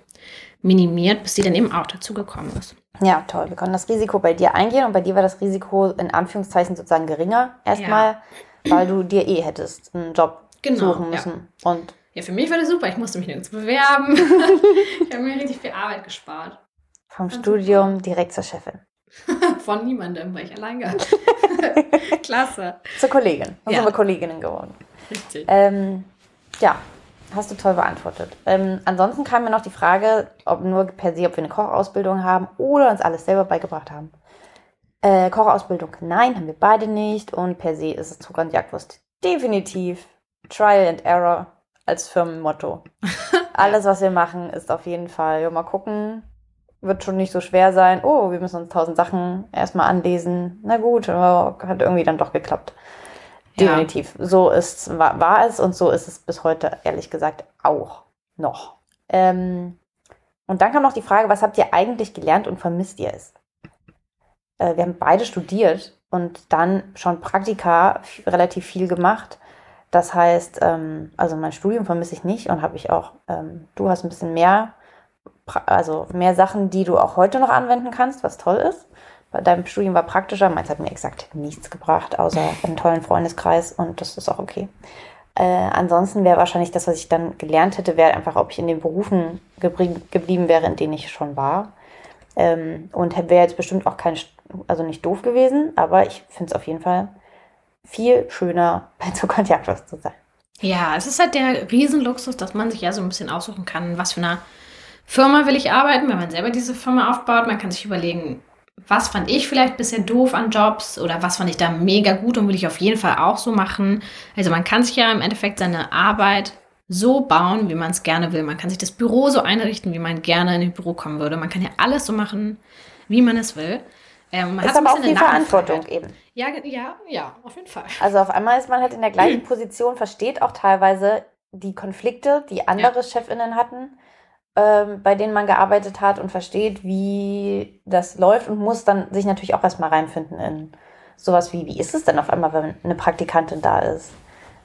minimiert, bis sie dann eben auch dazu gekommen ist. Ja, toll. Wir konnten das Risiko bei dir eingehen und bei dir war das Risiko in Anführungszeichen sozusagen geringer erstmal, ja. weil du dir eh hättest einen Job genau, suchen müssen. Ja. Und ja, für mich war das super. Ich musste mich nirgends bewerben. (laughs) ich habe mir richtig viel Arbeit gespart. Vom Studium super. direkt zur Chefin. (laughs) Von niemandem, weil ich allein gehabt (laughs) Klasse. Zur Kollegin. Dann ja. sind wir Kolleginnen geworden. Richtig. Ähm, ja, Hast du toll beantwortet. Ähm, ansonsten kam mir noch die Frage, ob nur per se, ob wir eine Kochausbildung haben oder uns alles selber beigebracht haben. Äh, Kochausbildung, nein, haben wir beide nicht. Und per se ist es Zucker und Jagdwurst definitiv Trial and Error als Firmenmotto. (laughs) alles, was wir machen, ist auf jeden Fall, ja, mal gucken, wird schon nicht so schwer sein. Oh, wir müssen uns tausend Sachen erstmal anlesen. Na gut, hat irgendwie dann doch geklappt. Definitiv. Ja. So ist, war, war, es und so ist es bis heute, ehrlich gesagt, auch noch. Ähm, und dann kam noch die Frage, was habt ihr eigentlich gelernt und vermisst ihr es? Äh, wir haben beide studiert und dann schon Praktika relativ viel gemacht. Das heißt, ähm, also mein Studium vermisse ich nicht und habe ich auch, ähm, du hast ein bisschen mehr, also mehr Sachen, die du auch heute noch anwenden kannst, was toll ist deinem Studium war praktischer. Meins hat mir exakt nichts gebracht, außer einen tollen Freundeskreis und das ist auch okay. Äh, ansonsten wäre wahrscheinlich das, was ich dann gelernt hätte, wäre einfach, ob ich in den Berufen geblieben wäre, in denen ich schon war. Ähm, und wäre jetzt bestimmt auch kein, also nicht doof gewesen, aber ich finde es auf jeden Fall viel schöner, (laughs) bei Zucker und Jagdwurst zu sein. Ja, es ist halt der Riesenluxus, dass man sich ja so ein bisschen aussuchen kann, was für eine Firma will ich arbeiten, wenn man selber diese Firma aufbaut. Man kann sich überlegen, was fand ich vielleicht bisher doof an Jobs oder was fand ich da mega gut und will ich auf jeden Fall auch so machen. Also man kann sich ja im Endeffekt seine Arbeit so bauen, wie man es gerne will. Man kann sich das Büro so einrichten, wie man gerne in ein Büro kommen würde. Man kann ja alles so machen, wie man es will. Ähm, man ist hat aber auch viel Verantwortung eben. Ja, ja, ja, auf jeden Fall. Also auf einmal ist man halt in der gleichen (clears throat) Position, versteht auch teilweise die Konflikte, die andere ja. Chefinnen hatten ähm, bei denen man gearbeitet hat und versteht, wie das läuft und muss dann sich natürlich auch erstmal reinfinden in sowas wie, wie ist es denn auf einmal, wenn eine Praktikantin da ist?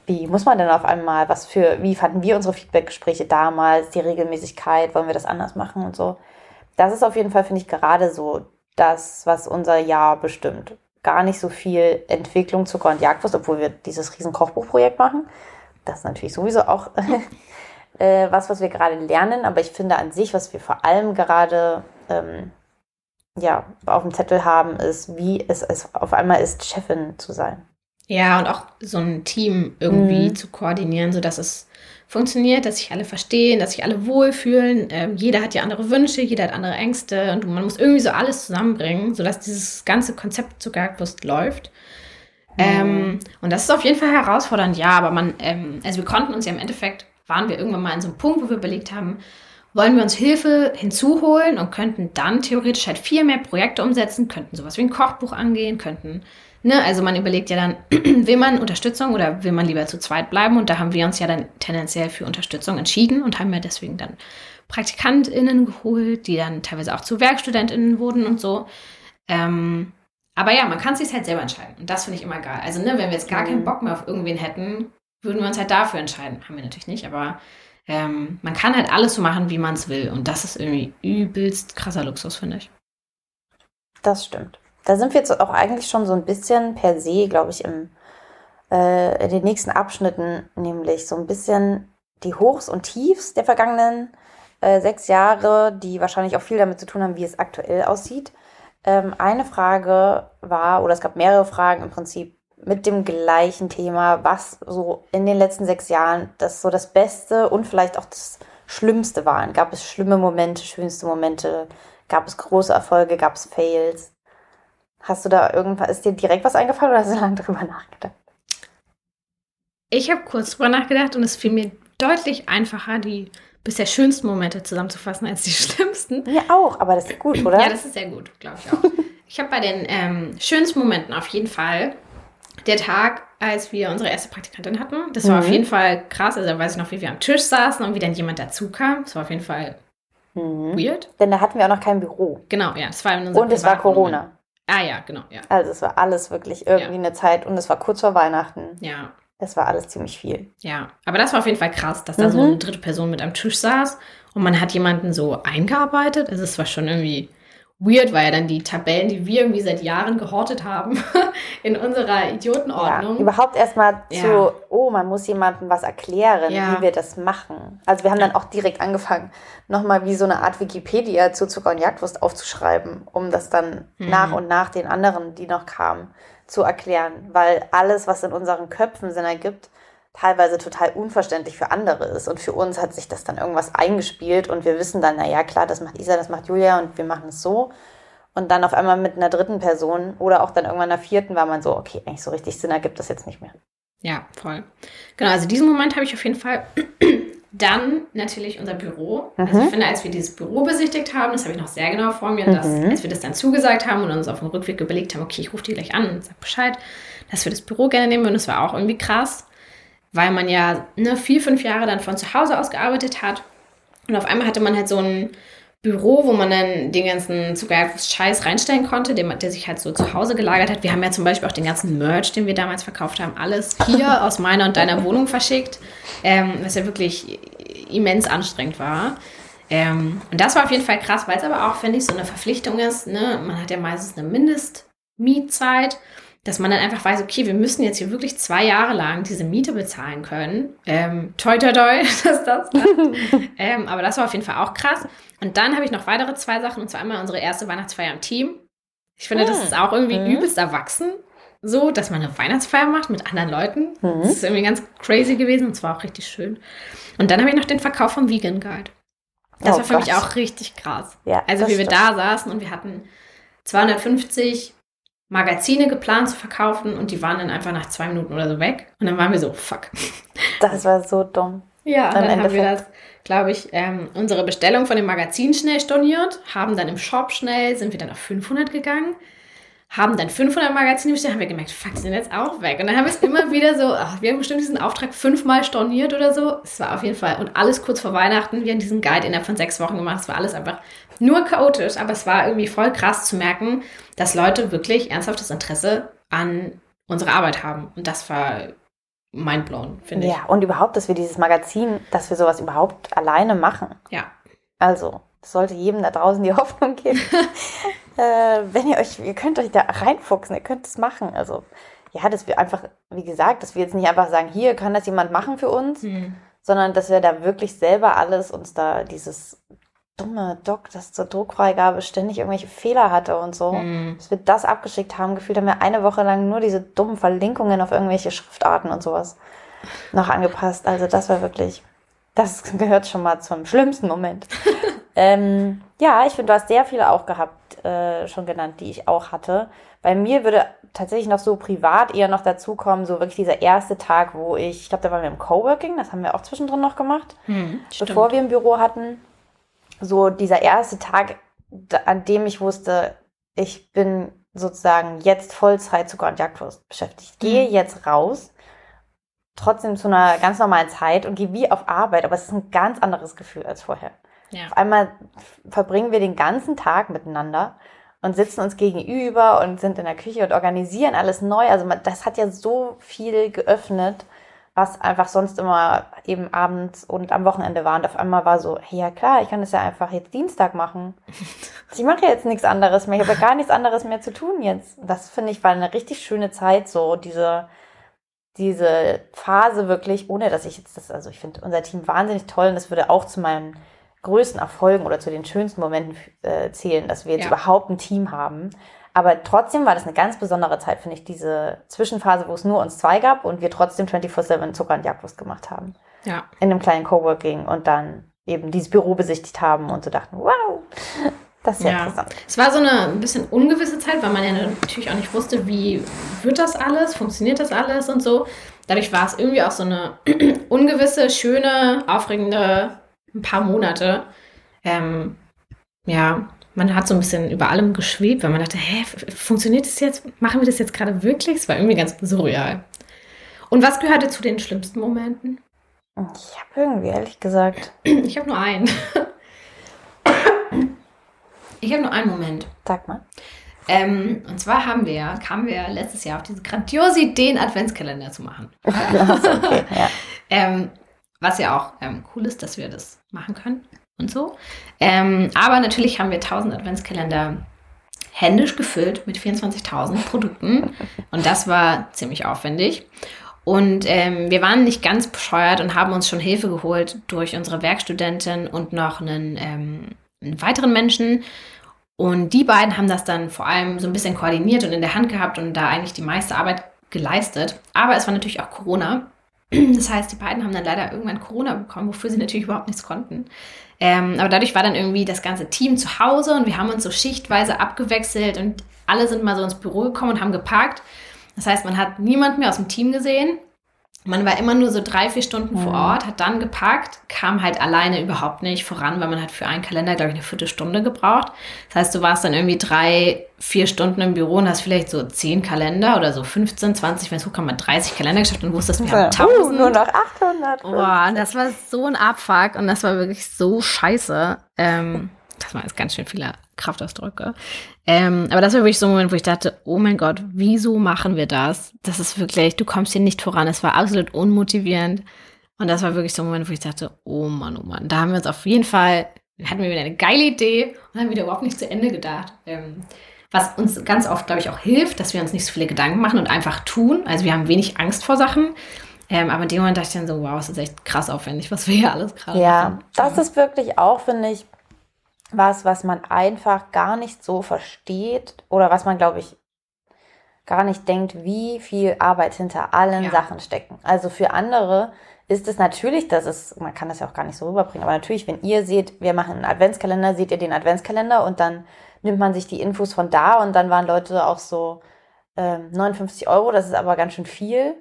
Wie muss man denn auf einmal, was für, wie fanden wir unsere Feedbackgespräche damals, die Regelmäßigkeit, wollen wir das anders machen und so? Das ist auf jeden Fall, finde ich, gerade so das, was unser Jahr bestimmt. Gar nicht so viel Entwicklung, Zucker und Jagdwurst, obwohl wir dieses riesen Kochbuchprojekt machen. Das ist natürlich sowieso auch (laughs) äh, was, was wir gerade lernen, aber ich finde an sich, was wir vor allem gerade ähm, ja, auf dem Zettel haben, ist, wie es, es auf einmal ist, Chefin zu sein. Ja, und auch so ein Team irgendwie mhm. zu koordinieren, sodass es funktioniert, dass sich alle verstehen, dass sich alle wohlfühlen. Ähm, jeder hat ja andere Wünsche, jeder hat andere Ängste und man muss irgendwie so alles zusammenbringen, sodass dieses ganze Konzept Zuckerbrust läuft. Mhm. Ähm, und das ist auf jeden Fall herausfordernd, ja, aber man, ähm, also wir konnten uns ja im Endeffekt waren wir irgendwann mal an so einem Punkt, wo wir überlegt haben, wollen wir uns Hilfe hinzuholen und könnten dann theoretisch halt viel mehr Projekte umsetzen, könnten sowas wie ein Kochbuch angehen, könnten, ne, also man überlegt ja dann, (clears throat) will man Unterstützung oder will man lieber zu zweit bleiben? Und da haben wir uns ja dann tendenziell für Unterstützung entschieden und haben ja deswegen dann PraktikantInnen geholt, die dann teilweise auch zu WerkstudentInnen wurden und so. Ähm, aber ja, man kann es sich halt selber entscheiden. Und das finde ich immer geil. Also, ne, wenn wir jetzt gar keinen mhm. Bock mehr auf irgendwen hätten, würden wir uns halt dafür entscheiden. Haben wir natürlich nicht, aber ähm, man kann halt alles so machen, wie man es will. Und das ist irgendwie übelst krasser Luxus, finde ich. Das stimmt. Da sind wir jetzt auch eigentlich schon so ein bisschen per se, glaube ich, im, äh, in den nächsten Abschnitten, nämlich so ein bisschen die Hochs und Tiefs der vergangenen äh, sechs Jahre, die wahrscheinlich auch viel damit zu tun haben, wie es aktuell aussieht. Ähm, eine Frage war, oder es gab mehrere Fragen im Prinzip mit dem gleichen Thema, was so in den letzten sechs Jahren das so das Beste und vielleicht auch das Schlimmste waren. Gab es schlimme Momente, schönste Momente? Gab es große Erfolge? Gab es Fails? Hast du da irgendwas, ist dir direkt was eingefallen oder hast du lange drüber nachgedacht? Ich habe kurz drüber nachgedacht und es fiel mir deutlich einfacher, die bisher schönsten Momente zusammenzufassen als die (laughs) schlimmsten. Mir auch, aber das ist gut, oder? Ja, das ist sehr gut, glaube ich auch. ich habe bei den ähm, schönsten Momenten auf jeden Fall der Tag, als wir unsere erste Praktikantin hatten. Das war mhm. auf jeden Fall krass. Also da weiß ich noch, wie wir am Tisch saßen und wie dann jemand dazu kam. Das war auf jeden Fall mhm. weird. Denn da hatten wir auch noch kein Büro. Genau, ja. Das war in und es war Corona. Moment. Ah ja, genau, ja. Also es war alles wirklich irgendwie ja. eine Zeit und es war kurz vor Weihnachten. Ja. Das war alles ziemlich viel. Ja, aber das war auf jeden Fall krass, dass da so eine mhm. dritte Person mit am Tisch saß und man hat jemanden so eingearbeitet. Also es war schon irgendwie weird, weil ja dann die Tabellen, die wir irgendwie seit Jahren gehortet haben, (laughs) in unserer Idiotenordnung. Ja, überhaupt erstmal ja. zu, oh, man muss jemandem was erklären, ja. wie wir das machen. Also wir haben dann auch direkt angefangen, nochmal wie so eine Art Wikipedia zu Zucker und Jagdwurst aufzuschreiben, um das dann mhm. nach und nach den anderen, die noch kamen, zu erklären, weil alles, was in unseren Köpfen Sinn ergibt, teilweise total unverständlich für andere ist. Und für uns hat sich das dann irgendwas eingespielt und wir wissen dann, naja, klar, das macht Isa, das macht Julia und wir machen es so. Und dann auf einmal mit einer dritten Person oder auch dann irgendwann einer vierten war man so, okay, eigentlich so richtig Sinn ergibt das jetzt nicht mehr. Ja, voll. Genau, also diesen Moment habe ich auf jeden Fall (clears throat) dann natürlich unser Büro. Mhm. Also ich finde, als wir dieses Büro besichtigt haben, das habe ich noch sehr genau vor mir, dass mhm. als wir das dann zugesagt haben und uns auf dem Rückweg überlegt haben, okay, ich rufe die gleich an und sag Bescheid, dass wir das Büro gerne nehmen würden. Das war auch irgendwie krass, weil man ja ne, vier, fünf Jahre dann von zu Hause aus gearbeitet hat. Und auf einmal hatte man halt so ein Büro, wo man dann den ganzen Scheiß reinstellen konnte, der, der sich halt so zu Hause gelagert hat. Wir haben ja zum Beispiel auch den ganzen Merch, den wir damals verkauft haben, alles hier (laughs) aus meiner und deiner Wohnung verschickt, ähm, was ja wirklich immens anstrengend war. Ähm, und das war auf jeden Fall krass, weil es aber auch, finde ich, so eine Verpflichtung ist. Ne? Man hat ja meistens eine Mindestmietzeit dass man dann einfach weiß, okay, wir müssen jetzt hier wirklich zwei Jahre lang diese Miete bezahlen können. Ähm, toi, toi, toi, (laughs) dass das (laughs) ähm, Aber das war auf jeden Fall auch krass. Und dann habe ich noch weitere zwei Sachen, und zwar einmal unsere erste Weihnachtsfeier im Team. Ich finde, das ah. ist auch irgendwie mhm. übelst erwachsen, so, dass man eine Weihnachtsfeier macht mit anderen Leuten. Mhm. Das ist irgendwie ganz crazy gewesen und zwar auch richtig schön. Und dann habe ich noch den Verkauf vom Vegan Guide. Das oh, war für Gott. mich auch richtig krass. Ja, also, wie wir da saßen und wir hatten 250 Magazine geplant zu verkaufen und die waren dann einfach nach zwei Minuten oder so weg. Und dann waren wir so, fuck. Das war so dumm. Ja, dann Endeffekt. haben wir das, glaube ich, ähm, unsere Bestellung von dem Magazin schnell storniert, haben dann im Shop schnell, sind wir dann auf 500 gegangen, haben dann 500 Magazine bestellt, haben wir gemerkt, fuck, die sind jetzt auch weg. Und dann haben wir es (laughs) immer wieder so, ach, wir haben bestimmt diesen Auftrag fünfmal storniert oder so. Es war auf jeden Fall, und alles kurz vor Weihnachten, wir haben diesen Guide innerhalb von sechs Wochen gemacht. Es war alles einfach nur chaotisch, aber es war irgendwie voll krass zu merken, dass Leute wirklich ernsthaftes Interesse an unserer Arbeit haben. Und das war mindblown, finde ich. Ja, und überhaupt, dass wir dieses Magazin, dass wir sowas überhaupt alleine machen. Ja. Also, es sollte jedem da draußen die (laughs) Hoffnung geben. (laughs) äh, wenn ihr euch, ihr könnt euch da reinfuchsen, ihr könnt es machen. Also, ja, dass wir einfach, wie gesagt, dass wir jetzt nicht einfach sagen, hier kann das jemand machen für uns, hm. sondern dass wir da wirklich selber alles uns da dieses dumme Doc, das zur Druckfreigabe ständig irgendwelche Fehler hatte und so. Mhm. Dass wir das abgeschickt haben, gefühlt haben wir eine Woche lang nur diese dummen Verlinkungen auf irgendwelche Schriftarten und sowas noch angepasst. Also das war wirklich, das gehört schon mal zum schlimmsten Moment. (laughs) ähm, ja, ich finde, du hast sehr viele auch gehabt, äh, schon genannt, die ich auch hatte. Bei mir würde tatsächlich noch so privat eher noch dazu kommen, so wirklich dieser erste Tag, wo ich, ich glaube, da waren wir im Coworking, das haben wir auch zwischendrin noch gemacht, hm, bevor wir ein Büro hatten so dieser erste Tag, an dem ich wusste, ich bin sozusagen jetzt Vollzeit zu Gott Jagdwurst beschäftigt. Ich gehe mhm. jetzt raus, trotzdem zu einer ganz normalen Zeit und gehe wie auf Arbeit, aber es ist ein ganz anderes Gefühl als vorher. Ja. Auf einmal verbringen wir den ganzen Tag miteinander und sitzen uns gegenüber und sind in der Küche und organisieren alles neu. Also das hat ja so viel geöffnet was einfach sonst immer eben abends und am Wochenende war. Und auf einmal war so, hey, ja klar, ich kann das ja einfach jetzt Dienstag machen. (laughs) Ich mache jetzt nichts anderes mehr. Ich habe ja gar nichts anderes mehr zu tun jetzt. Das finde ich war eine richtig schöne Zeit, so diese, diese Phase wirklich, ohne dass ich jetzt das, also ich finde unser Team wahnsinnig toll und das würde auch zu meinen größten Erfolgen oder zu den schönsten Momenten äh, zählen, dass wir jetzt Ja. überhaupt ein Team haben. Aber trotzdem war das eine ganz besondere Zeit, finde ich, diese Zwischenphase, wo es nur uns zwei gab und wir trotzdem 24-7 Zucker und Jagdwurst gemacht haben. Ja. In einem kleinen Coworking und dann eben dieses Büro besichtigt haben und so dachten, wow, das ist ja, Ja. interessant. Es war so eine ein bisschen ungewisse Zeit, weil man ja natürlich auch nicht wusste, wie wird das alles, funktioniert das alles und so. Dadurch war es irgendwie auch so eine (clears throat) ungewisse, schöne, aufregende ein paar Monate. Ähm, ja, man hat so ein bisschen über allem geschwebt, weil man dachte, hä, funktioniert das jetzt? Machen wir das jetzt gerade wirklich? Es war irgendwie ganz surreal. Und was gehörte zu den schlimmsten Momenten? Ich habe irgendwie, ehrlich gesagt, Ich habe nur einen. Ich habe nur einen Moment. sag mal. Ähm, und zwar haben wir, kamen wir letztes Jahr auf diese grandiose Idee, einen Adventskalender zu machen. (laughs) Okay, ja. Ähm, was ja auch ähm, cool ist, dass wir das machen können und so. Ähm, aber natürlich haben wir 1000 Adventskalender händisch gefüllt mit 24.000 Produkten. Und das war ziemlich aufwendig. Und ähm, wir waren nicht ganz bescheuert und haben uns schon Hilfe geholt durch unsere Werkstudentin und noch einen, ähm, einen weiteren Menschen. Und die beiden haben das dann vor allem so ein bisschen koordiniert und in der Hand gehabt und da eigentlich die meiste Arbeit geleistet. Aber es war natürlich auch Corona. Das heißt, die beiden haben dann leider irgendwann Corona bekommen, wofür sie natürlich überhaupt nichts konnten. Ähm, aber dadurch war dann irgendwie das ganze Team zu Hause und wir haben uns so schichtweise abgewechselt und alle sind mal so ins Büro gekommen und haben geparkt. Das heißt, man hat niemand mehr aus dem Team gesehen. Man war immer nur so drei, vier Stunden vor Mhm. Ort, hat dann geparkt, kam halt alleine überhaupt nicht voran, weil man hat für einen Kalender, glaube ich, eine Viertelstunde gebraucht. Das heißt, du warst dann irgendwie drei, vier Stunden im Büro und hast vielleicht so zehn Kalender oder so 15, 20, wenn es hochkam, mal 30 Kalender geschafft und wusstest, wir haben Uh, 1000. nur noch 800. Boah, das war so ein Abfuck und das war wirklich so scheiße. Ähm, das war jetzt ganz schön viele Kraftausdrücke. Ähm, aber das war wirklich so ein Moment, wo ich dachte, oh mein Gott, wieso machen wir das? Das ist wirklich, du kommst hier nicht voran. Es war absolut unmotivierend. Und das war wirklich so ein Moment, wo ich dachte, oh Mann, oh Mann. Da haben wir uns auf jeden Fall, hatten wir wieder eine geile Idee und haben wieder überhaupt nicht zu Ende gedacht. Ähm, was uns ganz oft, glaube ich, auch hilft, dass wir uns nicht so viele Gedanken machen und einfach tun. Also wir haben wenig Angst vor Sachen. Ähm, aber in dem Moment dachte ich dann so, wow, es ist echt krass aufwendig, was wir hier alles gerade Ja, machen. das ist wirklich auch, finde ich, was, was man einfach gar nicht so versteht oder was man, glaube ich, gar nicht denkt, wie viel Arbeit hinter allen Ja. Sachen stecken. Also für andere ist es natürlich, dass es, man kann das ja auch gar nicht so rüberbringen, aber natürlich, wenn ihr seht, wir machen einen Adventskalender, seht ihr den Adventskalender und dann nimmt man sich die Infos von da und dann waren Leute auch so ähm, 59 Euro, das ist aber ganz schön viel.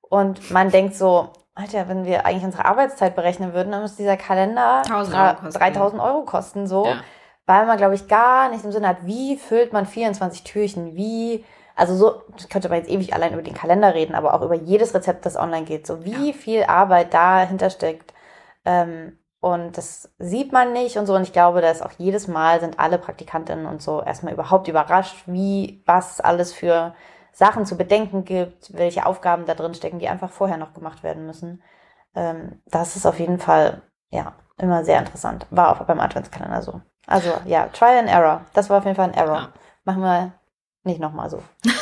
Und man denkt so, Alter, wenn wir eigentlich unsere Arbeitszeit berechnen würden, dann müsste dieser Kalender 1000 dra- Euro kosten. 3000 Euro kosten, so. Ja. Weil man, glaube ich, gar nicht im Sinne hat, wie füllt man 24 Türchen, wie, also so, das könnte man jetzt ewig allein über den Kalender reden, aber auch über jedes Rezept, das online geht, so wie viel Arbeit dahinter steckt. Ähm, und das sieht man nicht und so. Und ich glaube, dass auch jedes Mal sind alle Praktikantinnen und so erstmal überhaupt überrascht, wie, was alles für Sachen zu bedenken gibt, welche Aufgaben da drin stecken, die einfach vorher noch gemacht werden müssen. Ähm, das ist auf jeden Fall, ja, immer sehr interessant. War auch beim Adventskalender so. Also, ja, Try and Error. Das war auf jeden Fall ein Error. Ja. Machen wir nicht nochmal so. (laughs)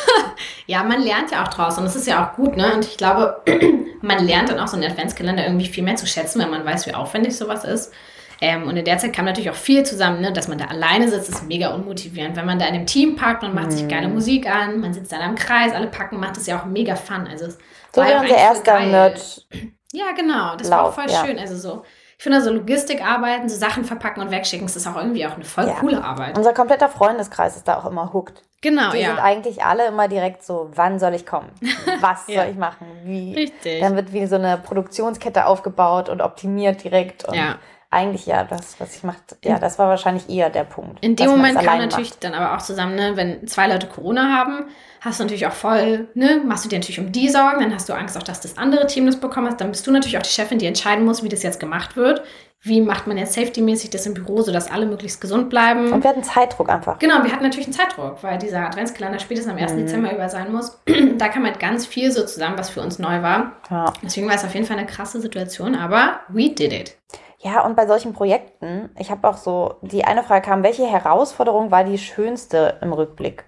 Ja, man lernt ja auch draus und das ist ja auch gut, ne? Und ich glaube, (clears throat) man lernt dann auch so einen Adventskalender irgendwie viel mehr zu schätzen, wenn man weiß, wie aufwendig sowas ist. Ähm, und in der Zeit kam natürlich auch viel zusammen, ne? dass man da alleine sitzt, ist mega unmotivierend. Wenn man da in einem Team packt, man macht sich geile Musik an, man sitzt dann am Kreis, alle packen, macht es ja auch mega fun. Also es So war wie ja unser erster. Nerd. Ja, genau. Das war auch Lauf, voll ja. schön. Also so, ich finde so Logistik arbeiten, so Sachen verpacken und wegschicken, das ist auch irgendwie auch eine voll Ja. coole Arbeit. Unser kompletter Freundeskreis ist da auch immer hooked. Genau, Die sind eigentlich alle immer direkt so, wann soll ich kommen? (laughs) Was Ja. soll ich machen? Wie? Richtig. Dann wird wie so eine Produktionskette aufgebaut und optimiert direkt. Und Ja. Eigentlich ja, das, was ich macht, ja, das war wahrscheinlich eher der Punkt. In dem Moment kam natürlich macht. dann aber auch zusammen, ne, wenn zwei Leute Corona haben, hast du natürlich auch voll, ne, machst du dir natürlich um die Sorgen, dann hast du Angst auch, dass das andere Team das bekommen hat, dann bist du natürlich auch die Chefin, die entscheiden muss, wie das jetzt gemacht wird. Wie macht man jetzt safety-mäßig das im Büro, sodass alle möglichst gesund bleiben? Und wir hatten Zeitdruck einfach. Genau, wir hatten natürlich einen Zeitdruck, weil dieser Adventskalender spätestens am 1. Mhm. Dezember über sein muss. (clears throat) da kam halt ganz viel so zusammen, was für uns neu war. Ja. Deswegen war es auf jeden Fall eine krasse Situation, aber we did it. Ja, und bei solchen Projekten, ich habe auch so, die eine Frage kam, welche Herausforderung war die schönste im Rückblick?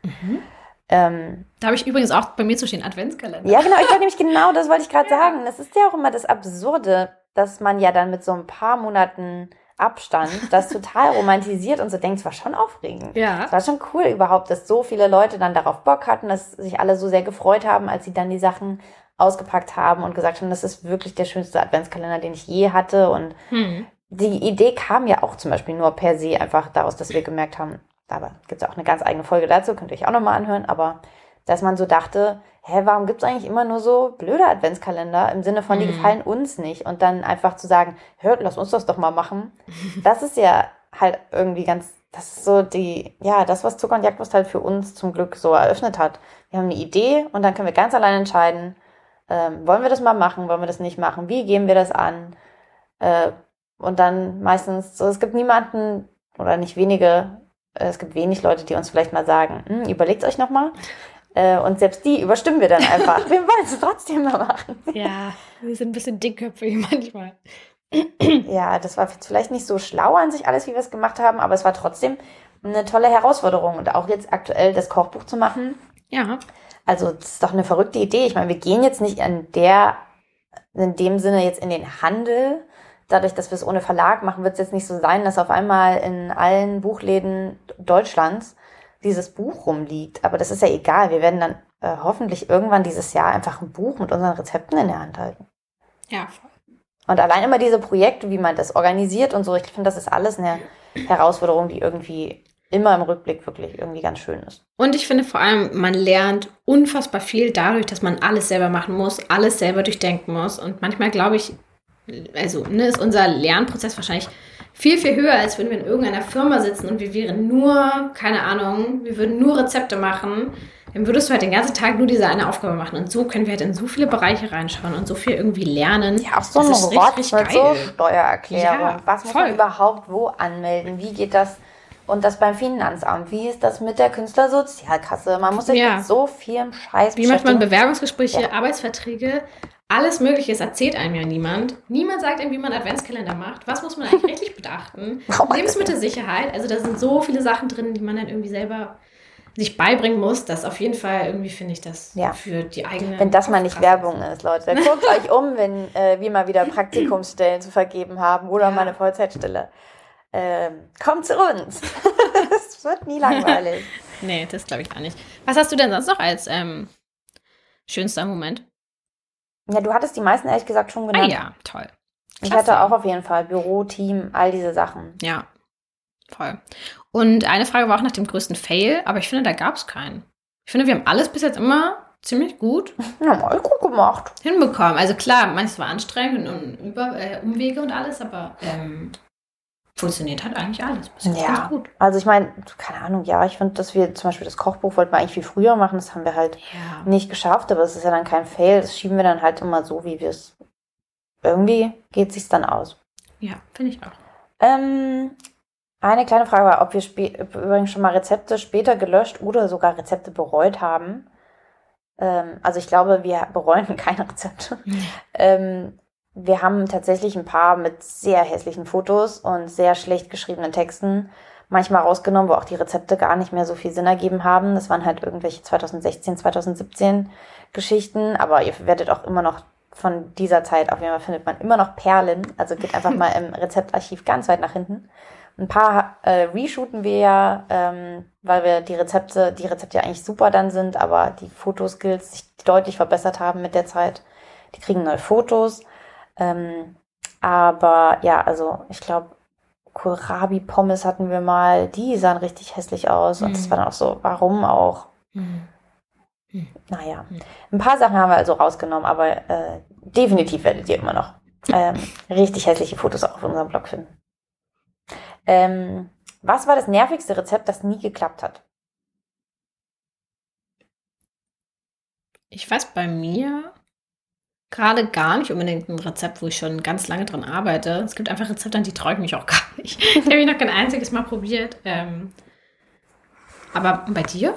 Ähm, da habe ich übrigens auch bei mir zu stehen Adventskalender. Ja, genau, ich wollte nämlich genau, das wollte ich gerade (laughs) ja. sagen. Das ist ja auch immer das Absurde, dass man ja dann mit so ein paar Monaten Abstand das (laughs) total romantisiert und so denkt, es war schon aufregend. Ja. Es war schon cool überhaupt, dass so viele Leute dann darauf Bock hatten, dass sich alle so sehr gefreut haben, als sie dann die Sachen ausgepackt haben und gesagt haben, das ist wirklich der schönste Adventskalender, den ich je hatte. Und hm. die Idee kam ja auch zum Beispiel nur per se einfach daraus, dass wir gemerkt haben, aber gibt es auch eine ganz eigene Folge dazu, könnt ihr euch auch nochmal anhören, aber dass man so dachte, hä, warum gibt es eigentlich immer nur so blöde Adventskalender im Sinne von, die mhm. gefallen uns nicht und dann einfach zu sagen, hört, lass uns das doch mal machen. (laughs) Das ist ja halt irgendwie ganz, das ist so die, ja, das, was Zucker und Jagdwurst halt für uns zum Glück so eröffnet hat. Wir haben eine Idee und dann können wir ganz allein entscheiden, ähm, wollen wir das mal machen, wollen wir das nicht machen, wie gehen wir das an? Äh, und dann meistens, so, es gibt niemanden oder nicht wenige, äh, es gibt wenig Leute, die uns vielleicht mal sagen, hm, überlegt euch nochmal. Äh, und selbst die überstimmen wir dann einfach. (laughs) wir wollen es trotzdem mal machen. Ja, wir sind ein bisschen dickköpfig (laughs) manchmal. ja, das war vielleicht nicht so schlau an sich alles, wie wir es gemacht haben, aber es war trotzdem eine tolle Herausforderung. Und auch jetzt aktuell das Kochbuch zu machen. Ja. Also, das ist doch eine verrückte Idee. Ich meine, wir gehen jetzt nicht in der, in dem Sinne jetzt in den Handel. Dadurch, dass wir es ohne Verlag machen, wird es jetzt nicht so sein, dass auf einmal in allen Buchläden Deutschlands dieses Buch rumliegt. Aber das ist ja egal. Wir werden dann äh, hoffentlich irgendwann dieses Jahr einfach ein Buch mit unseren Rezepten in der Hand halten. Ja, voll. Und allein immer diese Projekte, wie man das organisiert und so, ich finde, das ist alles eine Herausforderung, die irgendwie immer im Rückblick wirklich irgendwie ganz schön ist. Und ich finde vor allem, man lernt unfassbar viel dadurch, dass man alles selber machen muss, alles selber durchdenken muss. Und manchmal glaube ich, also ne, ist unser Lernprozess wahrscheinlich viel, viel höher, als wenn wir in irgendeiner Firma sitzen und wir wären nur, keine Ahnung, wir würden nur Rezepte machen. Dann würdest du halt den ganzen Tag nur diese eine Aufgabe machen. Und so können wir halt in so viele Bereiche reinschauen und so viel irgendwie lernen. Ja, auch so ein mit so Steuererklärung. Ja, Was muss voll. man überhaupt wo anmelden? Wie geht das? Und das beim Finanzamt. Wie ist das mit der Künstlersozialkasse? Man muss sich ja. mit so vielem Scheiß Wie macht man Bewerbungsgespräche, ja. Arbeitsverträge? Alles Mögliche, es erzählt einem ja niemand. Niemand sagt einem, wie man Adventskalender macht. Was muss man eigentlich rechtlich beachten? (laughs) Oh Lebensmittelsicherheit. Also da sind so viele Sachen drin, die man dann irgendwie selber sich beibringen muss, dass auf jeden Fall irgendwie finde ich das ja. für die eigene. Wenn das mal nicht Werbung ist, Leute, dann guckt (laughs) euch um, wenn äh, wir mal wieder Praktikumsstellen zu vergeben haben oder ja. mal eine Vollzeitstelle. Ähm, kommt zu uns. (laughs) Es wird nie langweilig. (laughs) nee, das glaube ich gar nicht. Was hast du denn sonst noch als ähm, schönster Moment? Ja, du hattest die meisten ehrlich gesagt schon genannt. Ah ja, toll. Klasse. Ich hatte auch auf jeden Fall Büro, Team, all diese Sachen. Ja, voll. Und eine Frage war auch nach dem größten Fail, aber ich finde, da gab es keinen. Ich finde, wir haben alles bis jetzt immer ziemlich gut. (laughs) Ja, mal gut gemacht. Hinbekommen. Also klar, manches war anstrengend und Über, äh, Umwege und alles, aber ähm, funktioniert halt eigentlich alles. ja, gut. Also ich meine, keine Ahnung, ja, ich finde, dass wir zum Beispiel das Kochbuch wollten wir eigentlich viel früher machen, das haben wir halt ja. nicht geschafft, aber es ist ja dann kein Fail, das schieben wir dann halt immer so, wie wir es irgendwie geht sich dann aus. Ja, finde ich auch. Ähm, eine kleine Frage war, ob wir übrigens schon mal Rezepte später gelöscht oder sogar Rezepte bereut haben. Ähm, also ich glaube, wir bereuen (laughs) keine Rezepte. ähm, wir haben tatsächlich ein paar mit sehr hässlichen Fotos und sehr schlecht geschriebenen Texten manchmal rausgenommen, wo auch die Rezepte gar nicht mehr so viel Sinn ergeben haben. Das waren halt irgendwelche 2016, 2017 Geschichten, aber ihr werdet auch immer noch von dieser Zeit, auf jeden Fall findet man immer noch Perlen. Also geht einfach (laughs) mal im Rezeptarchiv ganz weit nach hinten. Ein paar äh, reshooten wir ja, ähm, weil wir die Rezepte, die Rezepte ja eigentlich super dann sind, aber die Fotoskills sich deutlich verbessert haben mit der Zeit. Die kriegen neue Fotos. Ähm, aber ja, also ich glaube, Kohlrabi-Pommes hatten wir mal, die sahen richtig hässlich aus. Und das mhm. war dann auch so, warum auch? Mhm. Mhm. Naja, ein paar Sachen haben wir also rausgenommen, aber äh, definitiv werdet ihr immer noch ähm, (laughs) richtig hässliche Fotos auf unserem Blog finden. Ähm, was war das nervigste Rezept, das nie geklappt hat? Ich weiß bei mir, gerade gar nicht unbedingt ein Rezept, wo ich schon ganz lange dran arbeite. Es gibt einfach Rezepte, an die traue ich mich auch (laughs) gar nicht. Die habe ich noch kein einziges Mal probiert. Ähm, aber bei dir?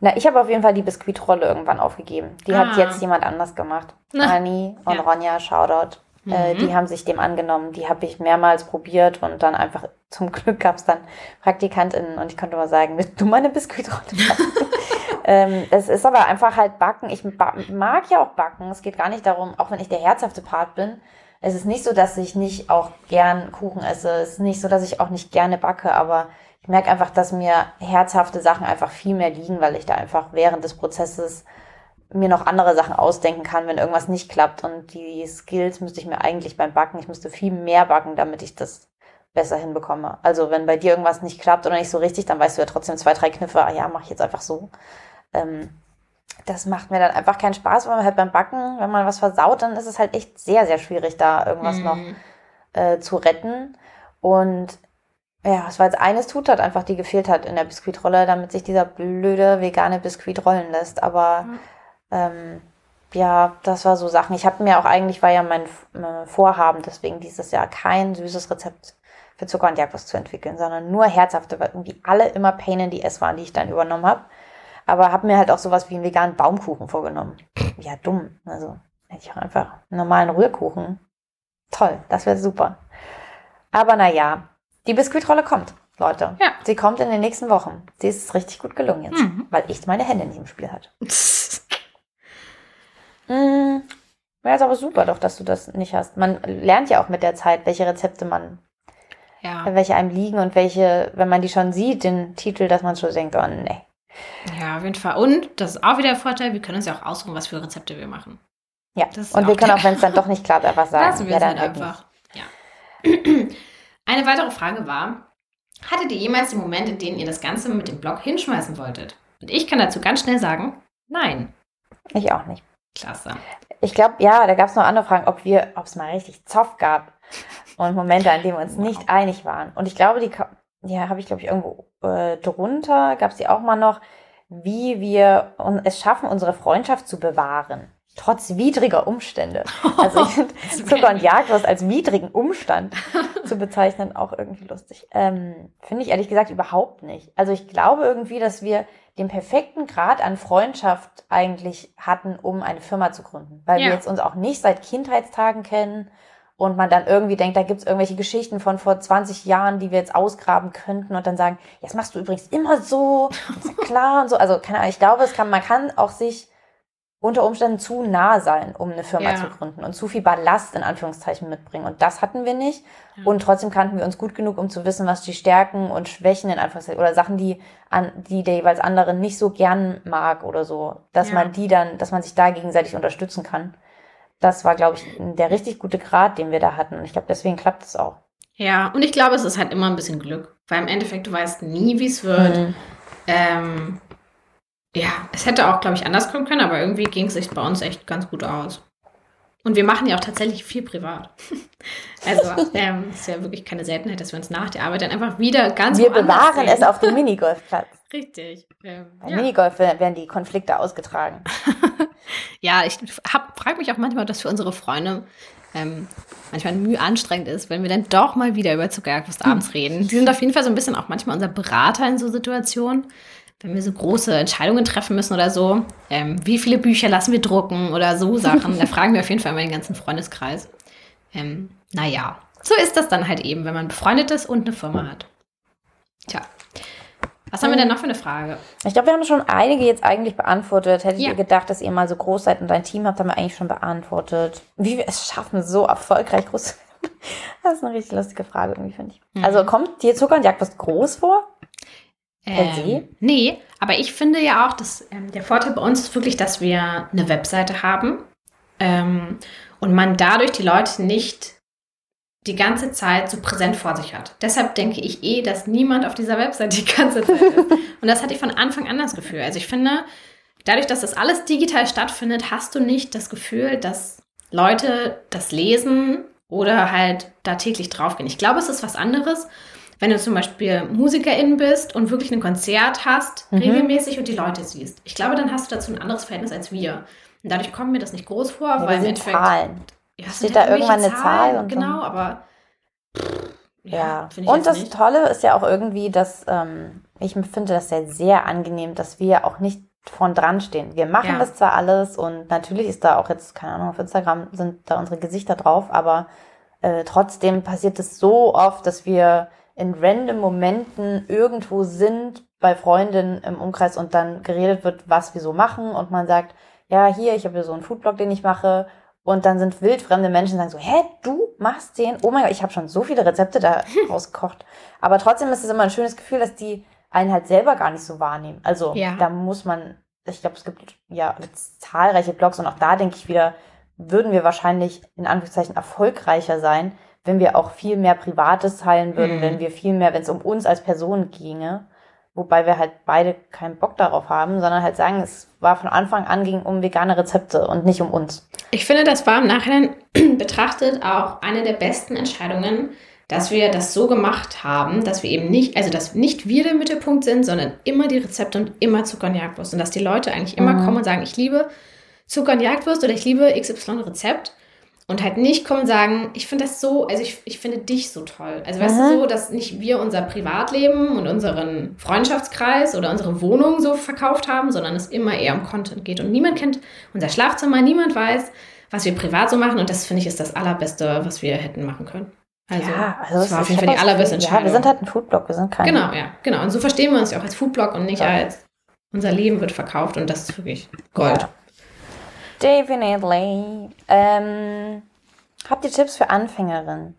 Na, ich habe auf jeden Fall die Biskuitrolle irgendwann aufgegeben. Die ah. hat jetzt jemand anders gemacht. Na, Anni und ja. Ronja, Shoutout. Äh, die haben sich dem angenommen. Die habe ich mehrmals probiert und dann einfach zum Glück gab es dann PraktikantInnen und ich konnte mal sagen, willst du meine Biskuitrolle (laughs) ähm, es ist aber einfach halt Backen. Ich mag ja auch Backen. Es geht gar nicht darum, auch wenn ich der herzhafte Part bin, es ist nicht so, dass ich nicht auch gern Kuchen esse. Es ist nicht so, dass ich auch nicht gerne backe, aber ich merke einfach, dass mir herzhafte Sachen einfach viel mehr liegen, weil ich da einfach während des Prozesses mir noch andere Sachen ausdenken kann, wenn irgendwas nicht klappt. Und die Skills müsste ich mir eigentlich beim Backen, ich müsste viel mehr backen, damit ich das besser hinbekomme. Also wenn bei dir irgendwas nicht klappt oder nicht so richtig, dann weißt du ja trotzdem zwei, drei Kniffe, ah ja, mach ich jetzt einfach so. Ähm, das macht mir dann einfach keinen Spaß, weil man halt beim Backen, wenn man was versaut, dann ist es halt echt sehr, sehr schwierig, da irgendwas mhm. noch äh, zu retten. Und ja, es war jetzt eine Zutat einfach, die gefehlt hat in der Biskuitrolle, damit sich dieser blöde vegane Biskuit rollen lässt. Aber mhm. Ähm, ja, das war so Sachen. Ich habe mir auch eigentlich, war ja mein äh, Vorhaben, deswegen dieses Jahr kein süßes Rezept für Zucker und Jagdwurst zu entwickeln, sondern nur herzhafte, weil irgendwie alle immer Pain in die S waren, die ich dann übernommen habe. Aber habe mir halt auch sowas wie einen veganen Baumkuchen vorgenommen. Ja, dumm. Also hätte ich auch einfach einen normalen Rührkuchen. Toll, das wäre super. Aber naja, die Biskuitrolle kommt, Leute. Ja. Sie kommt in den nächsten Wochen. Sie ist richtig gut gelungen jetzt, mhm. weil ich meine Hände nicht im Spiel hatte. (laughs) mhm. Ja, ist aber super doch, dass du das nicht hast. Man lernt ja auch mit der Zeit, welche Rezepte man, ja. welche einem liegen und welche, wenn man die schon sieht, den Titel, dass man schon denkt, oh nee, ja, auf jeden Fall. Und das ist auch wieder der Vorteil, wir können uns ja auch aussuchen, was für Rezepte wir machen. Ja, und wir können auch, wenn es dann doch nicht klappt, einfach sagen. Lassen wir ja, es halt einfach. Ja. (clears throat) Eine weitere Frage war, hattet ihr jemals den Moment, in denen ihr das Ganze mit dem Blog hinschmeißen wolltet? Und ich kann dazu ganz schnell sagen, nein. Ich auch nicht. Klasse. Ich glaube, ja, da gab es noch andere Fragen, ob wir, ob es mal richtig Zoff gab und Momente, an denen wir uns wow. nicht einig waren. Und ich glaube, die ja, habe ich glaube ich irgendwo äh, drunter, gab es die auch mal noch, wie wir es schaffen, unsere Freundschaft zu bewahren. Trotz widriger Umstände. Also ich finde (laughs) Zucker und Jagdwurst als widrigen Umstand zu bezeichnen auch irgendwie lustig. Ähm, finde ich ehrlich gesagt überhaupt nicht. Also ich glaube irgendwie, dass wir den perfekten Grad an Freundschaft eigentlich hatten, um eine Firma zu gründen. Weil ja. wir jetzt uns auch nicht seit Kindheitstagen kennen und man dann irgendwie denkt, da gibt es irgendwelche Geschichten von vor 20 Jahren, die wir jetzt ausgraben könnten und dann sagen, jetzt machst du übrigens immer so, ist ja klar und so. Also keine Ahnung, ich glaube, es kann, man kann auch sich unter Umständen zu nah sein, um eine Firma ja. zu gründen und zu viel Ballast in Anführungszeichen mitbringen. Und das hatten wir nicht. Ja. Und trotzdem kannten wir uns gut genug, um zu wissen, was die Stärken und Schwächen in Anführungszeichen oder Sachen, die an, die der jeweils andere nicht so gern mag oder so, dass ja. man die dann, dass man sich da gegenseitig unterstützen kann das war, glaube ich, der richtig gute Grad, den wir da hatten. Und ich glaube, deswegen klappt es auch. Ja, und ich glaube, es ist halt immer ein bisschen Glück, weil im Endeffekt du weißt nie, wie es wird. Mhm. Ähm, ja, es hätte auch, glaube ich, anders kommen können, aber irgendwie ging es sich bei uns echt ganz gut aus. Und wir machen ja auch tatsächlich viel privat. (laughs) Also, ähm, ist ja wirklich keine Seltenheit, dass wir uns nach der Arbeit dann einfach wieder ganz Wir bewahren sehen. es auf dem Minigolfplatz. (laughs) Richtig. Ähm, Beim ja. Minigolf werden die Konflikte ausgetragen. (laughs) ja, ich frage mich auch manchmal, ob das für unsere Freunde ähm, manchmal mühe anstrengend ist, wenn wir dann doch mal wieder über Zuckerjagdwurst abends hm. reden. Die sind auf jeden Fall so ein bisschen auch manchmal unser Berater in so Situationen, wenn wir so große Entscheidungen treffen müssen oder so. Ähm, wie viele Bücher lassen wir drucken oder so Sachen. da (laughs) fragen wir auf jeden Fall immer den ganzen Freundeskreis. Ähm, naja, so ist das dann halt eben, wenn man befreundet ist und eine Firma hat. Tja. Was haben wir denn noch für eine Frage? Ich glaube, wir haben schon einige jetzt eigentlich beantwortet. Hättet ja. ihr gedacht, dass ihr mal so groß seid und ein Team habt, haben wir eigentlich schon beantwortet. Wie wir es schaffen, so erfolgreich groß zu (laughs) Das ist eine richtig lustige Frage, irgendwie, finde ich. Mhm. Also kommt dir Zucker und Jagdwurst groß vor? Ähm, nee, aber ich finde ja auch, dass ähm, der Vorteil bei uns ist wirklich, dass wir eine Webseite haben ähm, und man dadurch die Leute nicht die ganze Zeit so präsent vor sich hat. Deshalb denke ich eh, dass niemand auf dieser Website die ganze Zeit ist. (laughs) Und das hatte ich von Anfang an das Gefühl. Also ich finde, dadurch, dass das alles digital stattfindet, hast du nicht das Gefühl, dass Leute das lesen oder halt da täglich draufgehen. Ich glaube, es ist was anderes, wenn du zum Beispiel Musikerin bist und wirklich ein Konzert hast, mhm. regelmäßig und die Leute siehst. Ich glaube, dann hast du dazu ein anderes Verhältnis als wir. Und dadurch kommt mir das nicht groß vor, ja, weil im Endeffekt. Zahlen. Ja, Steht da irgendwann eine Zahl? Und genau, so. aber. ja, ja. und das nicht. Tolle ist ja auch irgendwie, dass ähm, ich finde das ja sehr angenehm, dass wir auch nicht von dran stehen. Wir machen Ja. das zwar alles und natürlich ist da auch jetzt, keine Ahnung, auf Instagram sind da unsere Gesichter drauf, aber äh, trotzdem passiert es so oft, dass wir in random Momenten irgendwo sind bei Freundinnen im Umkreis und dann geredet wird, was wir so machen und man sagt, ja, hier, ich habe hier so einen Foodblog, den ich mache und dann sind wildfremde Menschen sagen so, hä, du machst den? Oh mein Gott, ich habe schon so viele Rezepte da (laughs) rausgekocht. Aber trotzdem ist es immer ein schönes Gefühl, dass die einen halt selber gar nicht so wahrnehmen. Also Ja. da muss man, ich glaube, es gibt ja zahlreiche Blogs und auch da denke ich wieder, würden wir wahrscheinlich in Anführungszeichen erfolgreicher sein, wenn wir auch viel mehr Privates teilen würden, Mhm. wenn wir viel mehr, wenn es um uns als Person ginge. Wobei wir halt beide keinen Bock darauf haben, sondern halt sagen, es war von Anfang an ging um vegane Rezepte und nicht um uns. Ich finde, das war im Nachhinein (clears throat) betrachtet auch eine der besten Entscheidungen, dass wir das so gemacht haben, dass wir eben nicht, also dass nicht wir der Mittelpunkt sind, sondern immer die Rezepte und immer Zucker und Jagdwurst. Und dass die Leute eigentlich immer Mhm. kommen und sagen, ich liebe Zucker und Jagdwurst oder ich liebe XY Rezept. Und halt nicht kommen und sagen, ich finde das so, also ich, ich finde dich so toll. Also weißt Mhm. du so, dass nicht wir unser Privatleben und unseren Freundschaftskreis oder unsere Wohnung so verkauft haben, sondern es immer eher um Content geht. Und niemand kennt unser Schlafzimmer, niemand weiß, was wir privat so machen. Und das finde ich ist das Allerbeste, was wir hätten machen können. Also, das es war auf jeden Fall die allerbeste Entscheidung. Ja, wir sind halt ein Foodblog, wir sind kein. genau, ja, genau. Und so verstehen wir uns ja auch als Foodblog und nicht Ja. als unser Leben wird verkauft. Und das ist wirklich Gold. Ja. Definitely. Ähm, habt ihr Tipps für Anfängerinnen?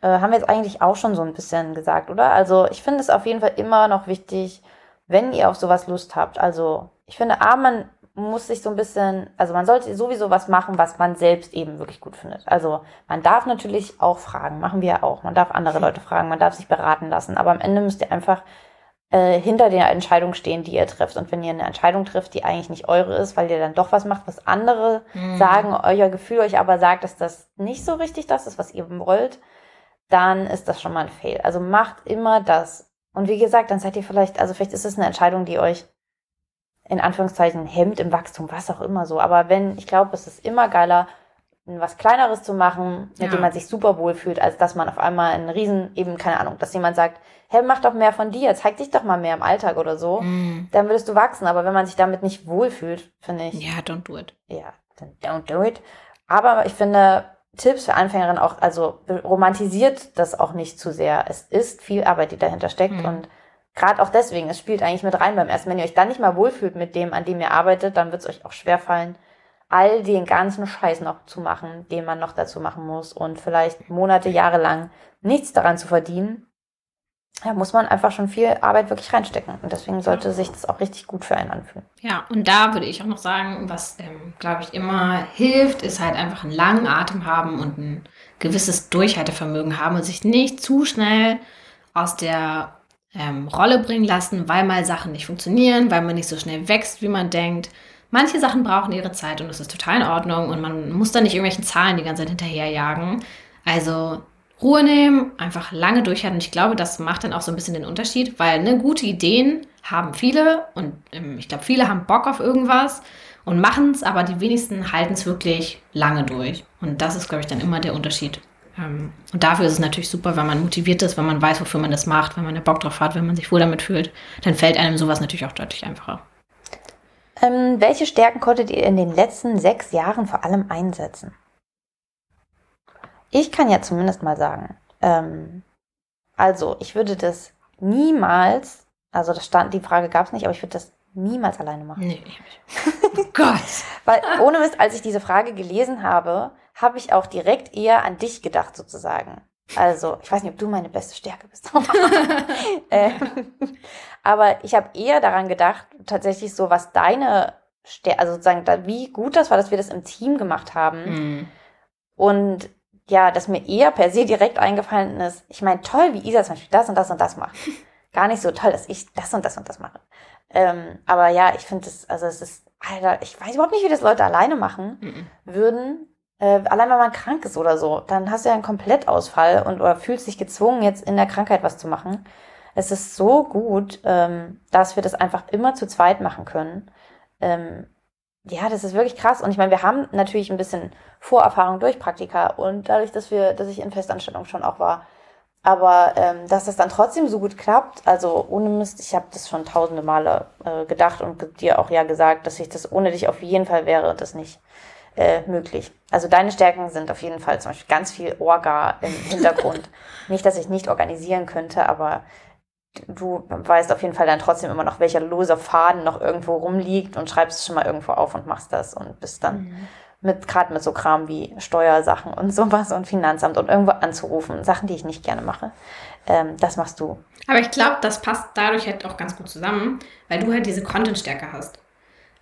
Äh, haben wir jetzt eigentlich auch schon so ein bisschen gesagt, oder? Also ich finde es auf jeden Fall immer noch wichtig, wenn ihr auf sowas Lust habt. Also ich finde, A, man muss sich so ein bisschen, also man sollte sowieso was machen, was man selbst eben wirklich gut findet. Also man darf natürlich auch fragen, machen wir ja auch. Man darf andere Leute fragen, man darf sich beraten lassen, aber am Ende müsst ihr einfach äh, hinter der Entscheidung stehen, die ihr trifft. Und wenn ihr eine Entscheidung trifft, die eigentlich nicht eure ist, weil ihr dann doch was macht, was andere Mhm. sagen, euer Gefühl euch aber sagt, dass das nicht so richtig das ist, was ihr wollt, dann ist das schon mal ein Fail. Also macht immer das. Und wie gesagt, dann seid ihr vielleicht, also vielleicht ist es eine Entscheidung, die euch in Anführungszeichen hemmt im Wachstum, was auch immer so. Aber wenn, ich glaube, es ist immer geiler, was Kleineres zu machen, mit Ja. dem man sich super wohl fühlt, als dass man auf einmal einen riesen, eben, keine Ahnung, dass jemand sagt, hey, mach doch mehr von dir, zeig dich doch mal mehr im Alltag oder so, Mhm. dann würdest du wachsen. Aber wenn man sich damit nicht wohlfühlt, finde ich, Ja, don't do it. ja, dann don't do it. Aber ich finde, Tipps für Anfängerinnen auch, also romantisiert das auch nicht zu sehr. Es ist viel Arbeit, die dahinter steckt Mhm. und gerade auch deswegen, es spielt eigentlich mit rein beim ersten. Wenn ihr euch dann nicht mal wohlfühlt mit dem, an dem ihr arbeitet, dann wird es euch auch schwerfallen, all den ganzen Scheiß noch zu machen, den man noch dazu machen muss und vielleicht Monate, Jahre lang nichts daran zu verdienen. Da muss man einfach schon viel Arbeit wirklich reinstecken. Und deswegen sollte sich das auch richtig gut für einen anfühlen. Ja, und da würde ich auch noch sagen, was, ähm, glaube ich, immer hilft, ist halt einfach einen langen Atem haben und ein gewisses Durchhaltevermögen haben und sich nicht zu schnell aus der ähm, Rolle bringen lassen, weil mal Sachen nicht funktionieren, weil man nicht so schnell wächst, wie man denkt. Manche Sachen brauchen ihre Zeit und das ist total in Ordnung und man muss da nicht irgendwelchen Zahlen die ganze Zeit hinterherjagen. Also Ruhe nehmen, einfach lange durchhalten. Und ich glaube, das macht dann auch so ein bisschen den Unterschied, weil ne, gute Ideen haben viele und ähm, ich glaube, viele haben Bock auf irgendwas und machen es, aber die wenigsten halten es wirklich lange durch. Und das ist, glaube ich, dann immer der Unterschied. Ähm, und dafür ist es natürlich super, wenn man motiviert ist, wenn man weiß, wofür man das macht, wenn man da Bock drauf hat, wenn man sich wohl damit fühlt, dann fällt einem sowas natürlich auch deutlich einfacher. Ähm, welche Stärken konntet ihr in den letzten sechs Jahren vor allem einsetzen? Ich kann ja zumindest mal sagen, ähm, also ich würde das niemals, also das stand, die Frage gab es nicht, aber ich würde das niemals alleine machen. Nee. oh Gott. (laughs) Weil ohne Mist, als ich diese Frage gelesen habe, habe ich auch direkt eher an dich gedacht sozusagen. Also, ich weiß nicht, ob du meine beste Stärke bist. (laughs) ähm, aber ich habe eher daran gedacht, tatsächlich so, was deine also sozusagen, wie gut das war, dass wir das im Team gemacht haben. Mhm. Und ja, dass mir eher per se direkt eingefallen ist, ich meine, toll, wie Isa zum Beispiel das und das und das macht. (laughs) Gar nicht so toll, dass ich das und das und das mache. Ähm, aber ja, ich finde das, also es ist, Alter, ich weiß überhaupt nicht, wie das Leute alleine machen Mhm. würden. Äh, allein wenn man krank ist oder so, dann hast du ja einen Komplettausfall und oder fühlst dich gezwungen, jetzt in der Krankheit was zu machen. Es ist so gut, ähm, dass wir das einfach immer zu zweit machen können. Ähm, ja, das ist wirklich krass. Und ich meine, wir haben natürlich ein bisschen Vorerfahrung durch Praktika und dadurch, dass wir, dass ich in Festanstellung schon auch war, Aber ähm, dass das dann trotzdem so gut klappt, also ohne Mist, ich habe das schon tausende Male äh, gedacht und dir auch ja gesagt, dass ich das ohne dich auf jeden Fall wäre das nicht äh, möglich. Also deine Stärken sind auf jeden Fall zum Beispiel ganz viel Orga im Hintergrund. (laughs) nicht, dass ich nicht organisieren könnte, aber du weißt auf jeden Fall dann trotzdem immer noch, welcher lose Faden noch irgendwo rumliegt und schreibst es schon mal irgendwo auf und machst das und bist dann mhm mit gerade mit so Kram wie Steuersachen und sowas und Finanzamt und irgendwo anzurufen, Sachen, die ich nicht gerne mache. Ähm, das machst du. Aber ich glaube, das passt dadurch halt auch ganz gut zusammen, weil du halt diese Content-Stärke hast.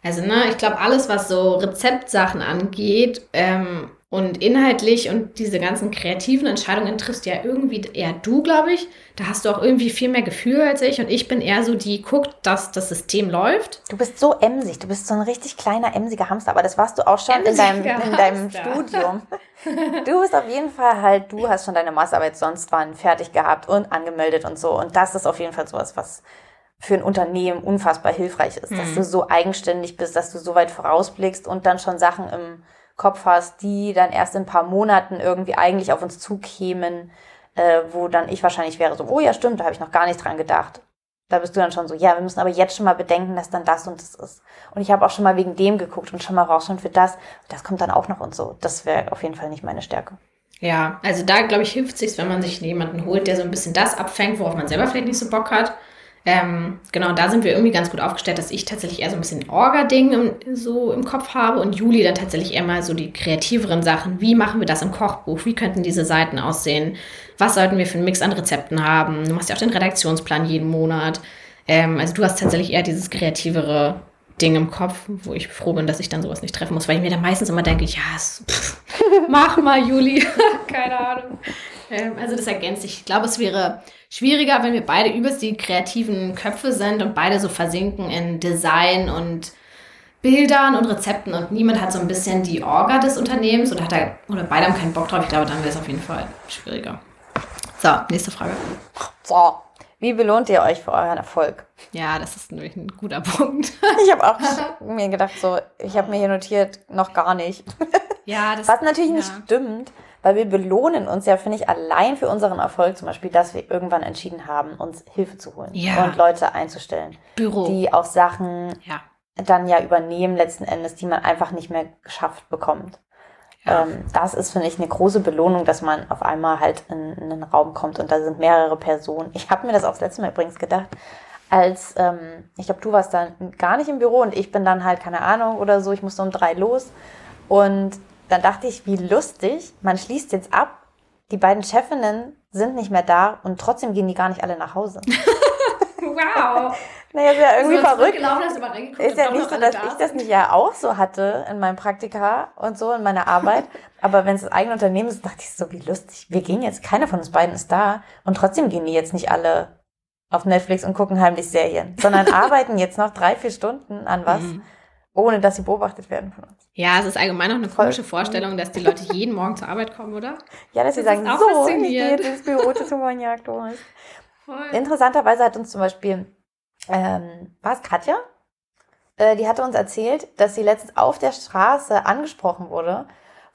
Also, ne, ich glaube, alles, was so Rezeptsachen angeht, ähm, und inhaltlich und diese ganzen kreativen Entscheidungen triffst ja irgendwie eher du, glaube ich. Da hast du auch irgendwie viel mehr Gefühl als ich. Und ich bin eher so, die guckt, dass das System läuft. Du bist so emsig. Du bist so ein richtig kleiner, emsiger Hamster. Aber das warst du auch schon in deinem, in deinem Studium. (laughs) Du bist auf jeden Fall halt, du hast schon deine Masterarbeit sonst wann fertig gehabt und angemeldet und so. Und das ist auf jeden Fall sowas, was für ein Unternehmen unfassbar hilfreich ist. Mhm. Dass du so eigenständig bist, dass du so weit vorausblickst und dann schon Sachen im Kopf hast, die dann erst in ein paar Monaten irgendwie eigentlich auf uns zukämen, äh, wo dann ich wahrscheinlich wäre so, oh ja, stimmt, da habe ich noch gar nicht dran gedacht. Da bist du dann schon so, ja, wir müssen aber jetzt schon mal bedenken, dass dann das und das ist. Und ich habe auch schon mal wegen dem geguckt und schon mal rausschauen für das. Das kommt dann auch noch und so. Das wäre auf jeden Fall nicht meine Stärke. Ja, also da glaube ich hilft sich, wenn man sich jemanden holt, der so ein bisschen das abfängt, worauf man selber vielleicht nicht so Bock hat. Ähm, genau, da sind wir irgendwie ganz gut aufgestellt, dass ich tatsächlich eher so ein bisschen Orga-Ding so im Kopf habe und Juli dann tatsächlich eher mal so die kreativeren Sachen. Wie machen wir das im Kochbuch? Wie könnten diese Seiten aussehen? Was sollten wir für einen Mix an Rezepten haben? Du machst ja auch den Redaktionsplan jeden Monat. Ähm, also du hast tatsächlich eher dieses kreativere Ding im Kopf, wo ich froh bin, dass ich dann sowas nicht treffen muss, weil ich mir dann meistens immer denke, ja, pff, (laughs) mach mal, Juli. (laughs) Keine Ahnung. Ähm, also das ergänzt sich. Ich glaube, es wäre schwieriger, wenn wir beide übelst die kreativen Köpfe sind und beide so versinken in Design und Bildern und Rezepten und niemand hat so ein bisschen die Orga des Unternehmens oder hat er, oder beide haben keinen Bock drauf. Ich glaube, dann wäre es auf jeden Fall schwieriger. So, nächste Frage. So, wie belohnt ihr euch für euren Erfolg? Ja, das ist natürlich ein guter (laughs) Punkt. ich habe auch mir gedacht, so, ich habe mir hier notiert, noch gar nicht. Ja, das Was natürlich ja. nicht stimmt, weil wir belohnen uns ja, finde ich, allein für unseren Erfolg zum Beispiel, dass wir irgendwann entschieden haben, uns Hilfe zu holen ja. und Leute einzustellen, Büro. die auch Sachen ja. dann ja übernehmen letzten Endes, die man einfach nicht mehr geschafft bekommt. Ja. Ähm, das ist, finde ich, eine große Belohnung, dass man auf einmal halt in, in einen Raum kommt und da sind mehrere Personen. Ich habe mir das auch das letzte Mal übrigens gedacht, als, ähm, ich glaube, du warst dann gar nicht im Büro und ich bin dann halt, keine Ahnung oder so, ich musste um drei los und dann dachte ich, wie lustig, man schließt jetzt ab, die beiden Chefinnen sind nicht mehr da und trotzdem gehen die gar nicht alle nach Hause. (laughs) (laughs) wow. naja, ist ja irgendwie verrückt. Ist ja nicht so, dass da ich das nicht ja auch so hatte in meinem Praktika und so in meiner Arbeit. (laughs) Aber wenn es das eigene Unternehmen ist, dachte ich so, wie lustig. Wir gehen jetzt, keiner von uns beiden ist da und trotzdem gehen die jetzt nicht alle auf Netflix und gucken heimlich Serien, sondern arbeiten jetzt noch drei, vier Stunden an was. Mhm ohne dass sie beobachtet werden von uns. Ja, es ist allgemein noch eine komische Vorstellung, dass die Leute jeden Morgen zur Arbeit kommen, oder? Ja, dass das sie sagen, so, ich gehe jetzt ins Büro zu Tumanjagd. Interessanterweise hat uns zum Beispiel, ähm, war es Katja? Äh, die hatte uns erzählt, dass sie letztens auf der Straße angesprochen wurde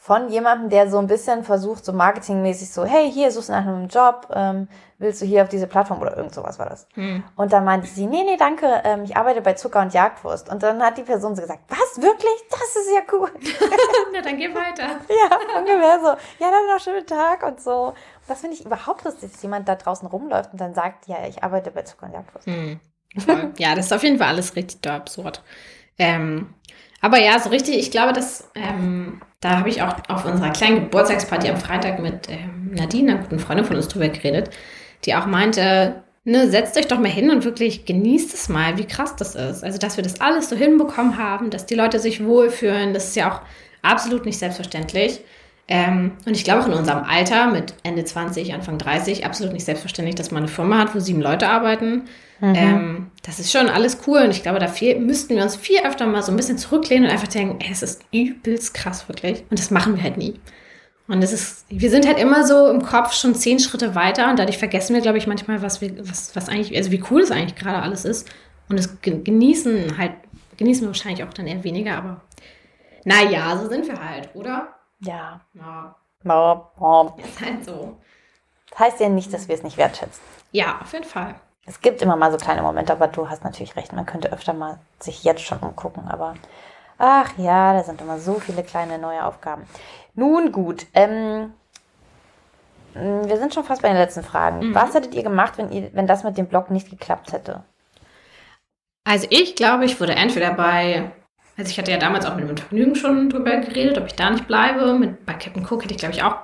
von jemandem, der so ein bisschen versucht, so marketingmäßig so, hey, hier suchst du nach einem Job, ähm, willst du hier auf diese Plattform oder irgend sowas war das. Hm. Und dann meinte sie, nee, nee, danke, ähm, ich arbeite bei Zucker und Jagdwurst. Und dann hat die Person so gesagt, was, wirklich? Das ist ja cool. (laughs) Na, dann geh weiter. (laughs) ja, ungefähr so. Ja, dann noch einen schönen Tag und so. Und das finde ich überhaupt lustig, dass jemand da draußen rumläuft und dann sagt, ja, ich arbeite bei Zucker und Jagdwurst. Hm. ja, das ist auf jeden Fall alles richtig da absurd. Ähm, aber ja, so richtig, ich glaube, dass ähm, da habe ich auch auf unserer kleinen Geburtstagsparty am Freitag mit ähm, Nadine, einer guten Freundin von uns, drüber geredet, die auch meinte, ne, setzt euch doch mal hin und wirklich genießt es mal, wie krass das ist. Also, dass wir das alles so hinbekommen haben, dass die Leute sich wohlfühlen, das ist ja auch absolut nicht selbstverständlich. Ähm, und ich glaube auch in unserem Alter mit Ende 20, Anfang 30 absolut nicht selbstverständlich, dass man eine Firma hat, wo sieben Leute arbeiten. Mhm. Ähm, das ist schon alles cool und ich glaube, da viel, müssten wir uns viel öfter mal so ein bisschen zurücklehnen und einfach denken, ey, es ist übelst krass wirklich. Und das machen wir halt nie. Und es ist, wir sind halt immer so im Kopf schon zehn Schritte weiter und dadurch vergessen wir, glaube ich, manchmal, was wir, was, was eigentlich, also wie cool es eigentlich gerade alles ist. Und das genießen halt, genießen wir wahrscheinlich auch dann eher weniger, aber naja, so sind wir halt, oder? Ja. Ja. Ja. (laughs) Ist halt so. Das heißt ja nicht, dass wir es nicht wertschätzen. Ja, auf jeden Fall. Es gibt immer mal so kleine Momente, aber du hast natürlich recht, man könnte öfter mal sich jetzt schon umgucken, aber ach ja, da sind immer so viele kleine neue Aufgaben. Nun gut, ähm, wir sind schon fast bei den letzten Fragen. Mhm. Was hättet ihr gemacht, wenn, ihr, wenn das mit dem Blog nicht geklappt hätte? Also ich glaube, ich würde entweder bei, also ich hatte ja damals auch mit dem Vergnügen schon drüber geredet, ob ich da nicht bleibe. Mit, bei Captain Cook hätte ich, glaube ich, auch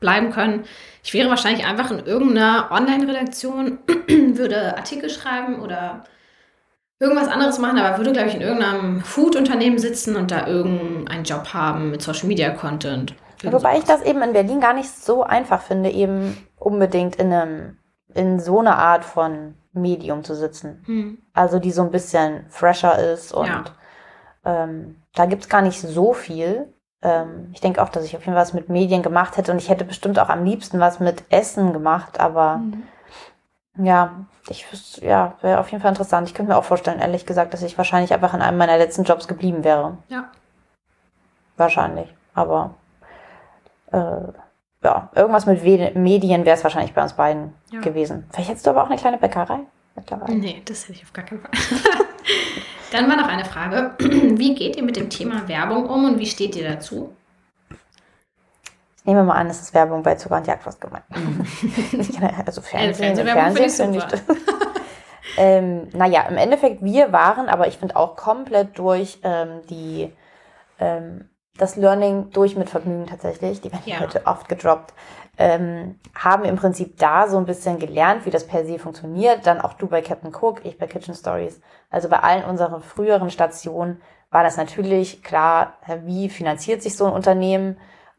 bleiben können. Ich wäre wahrscheinlich einfach in irgendeiner Online-Redaktion, (clears throat) würde Artikel schreiben oder irgendwas anderes machen, aber würde, glaube ich, in irgendeinem Food-Unternehmen sitzen und da irgendeinen Job haben mit Social-Media-Content. Wobei ich das eben in Berlin gar nicht so einfach finde, eben unbedingt in einem, in so einer Art von Medium zu sitzen. Hm. Also die so ein bisschen fresher ist und ja. Ähm, da gibt's gar nicht so viel. Ähm, ich denke auch, dass ich auf jeden Fall was mit Medien gemacht hätte und ich hätte bestimmt auch am liebsten was mit Essen gemacht, aber hm. ja, ich ja, wäre auf jeden Fall interessant. Ich könnte mir auch vorstellen, ehrlich gesagt, dass ich wahrscheinlich einfach in einem meiner letzten Jobs geblieben wäre. Ja. Wahrscheinlich. Aber äh, ja, irgendwas mit Medien wäre es wahrscheinlich bei uns beiden ja. gewesen. Vielleicht hättest du aber auch eine kleine Bäckerei mittlerweile. Nee, das hätte ich auf gar keinen Fall. (laughs) Dann war noch eine Frage. (clears throat) Wie geht ihr mit dem Thema Werbung um und wie steht ihr dazu? Ich nehme mal an, es ist Werbung bei Zucker und Jagdwurst gemeint. (laughs) also Fernsehen, ja, Fernsehen finde ich das. (laughs) ähm, naja, im Endeffekt, wir waren, aber ich finde auch komplett durch ähm, die ähm, das Learning durch mit Vergnügen tatsächlich, die werden ja. heute oft gedroppt, ähm, haben im Prinzip da so ein bisschen gelernt, wie das per se funktioniert. Dann auch du bei Captain Cook, ich bei Kitchen Stories. Also bei allen unseren früheren Stationen war das natürlich klar, wie finanziert sich so ein Unternehmen,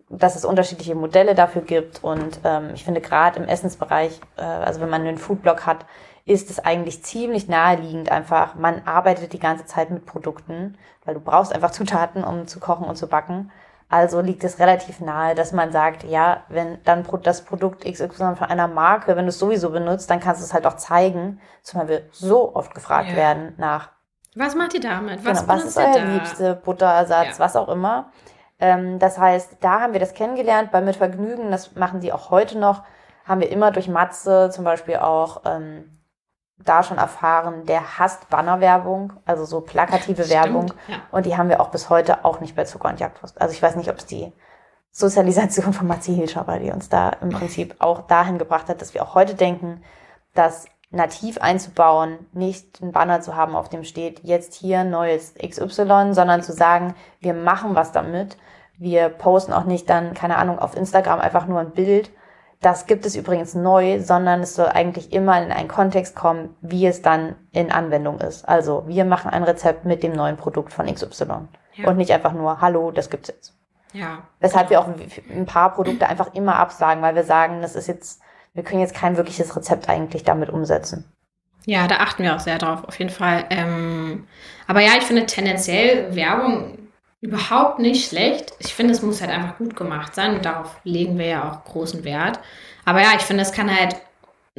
dass es unterschiedliche Modelle dafür gibt. Und ähm, ich finde gerade im Essensbereich, äh, also wenn man einen Foodblog hat, ist es eigentlich ziemlich naheliegend einfach, man arbeitet die ganze Zeit mit Produkten, weil du brauchst einfach (laughs) Zutaten, um zu kochen und zu backen. Also liegt es relativ nahe, dass man sagt, ja, wenn dann das Produkt XY von einer Marke, wenn du es sowieso benutzt, dann kannst du es halt auch zeigen. Zumal wir so oft gefragt ja. werden nach. Was macht ihr damit? Was, genau, was ist euer liebste Butterersatz, ja. was auch immer. Ähm, das heißt, da haben wir das kennengelernt, bei Mit Vergnügen, das machen die auch heute noch, haben wir immer durch Matze zum Beispiel auch ähm, da schon erfahren, der hasst Bannerwerbung, also so plakative Stimmt, Werbung. Ja. Und die haben wir auch bis heute auch nicht bei Zucker und Jagdwurst. Also ich weiß nicht, ob es die Sozialisation von Matzi Hilscher war, die uns da im Prinzip auch dahin gebracht hat, dass wir auch heute denken, dass nativ einzubauen, nicht einen Banner zu haben, auf dem steht, jetzt hier neues XY, sondern zu sagen, wir machen was damit. Wir posten auch nicht dann, keine Ahnung, auf Instagram einfach nur ein Bild, das gibt es übrigens neu, sondern es soll eigentlich immer in einen Kontext kommen, wie es dann in Anwendung ist. Also wir machen ein Rezept mit dem neuen Produkt von XY. Ja. Und nicht einfach nur, hallo, das gibt's jetzt. Ja. Weshalb wir auch ein paar Produkte einfach immer absagen, weil wir sagen, das ist jetzt, wir können jetzt kein wirkliches Rezept eigentlich damit umsetzen. Ja, da achten wir auch sehr drauf, auf jeden Fall. Ähm, aber ja, ich finde tendenziell Werbung überhaupt nicht schlecht. Ich finde, es muss halt einfach gut gemacht sein und darauf legen wir ja auch großen Wert. Aber ja, ich finde, es kann halt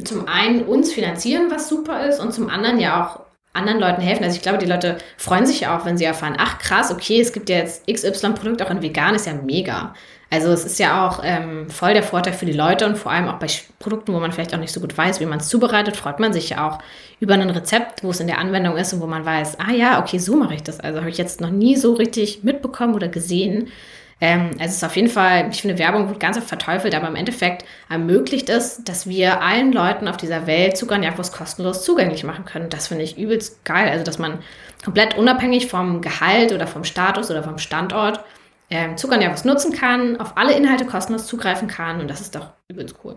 zum einen uns finanzieren, was super ist, und zum anderen ja auch anderen Leuten helfen. Also ich glaube, die Leute freuen sich ja auch, wenn sie erfahren, ach krass, okay, es gibt ja jetzt XY-Produkt auch in vegan, ist ja mega. Also es ist ja auch ähm, voll der Vorteil für die Leute und vor allem auch bei Produkten, wo man vielleicht auch nicht so gut weiß, wie man es zubereitet, freut man sich ja auch über ein Rezept, wo es in der Anwendung ist und wo man weiß, ah ja, okay, so mache ich das. Also habe ich jetzt noch nie so richtig mitbekommen oder gesehen. Ähm, also es ist auf jeden Fall, ich finde, Werbung wird ganz oft verteufelt, aber im Endeffekt ermöglicht es, dass wir allen Leuten auf dieser Welt Zugang ja was kostenlos zugänglich machen können. Das finde ich übelst geil. Also dass man komplett unabhängig vom Gehalt oder vom Status oder vom Standort ähm, was nutzen kann, auf alle Inhalte kostenlos zugreifen kann und das ist doch übelst cool.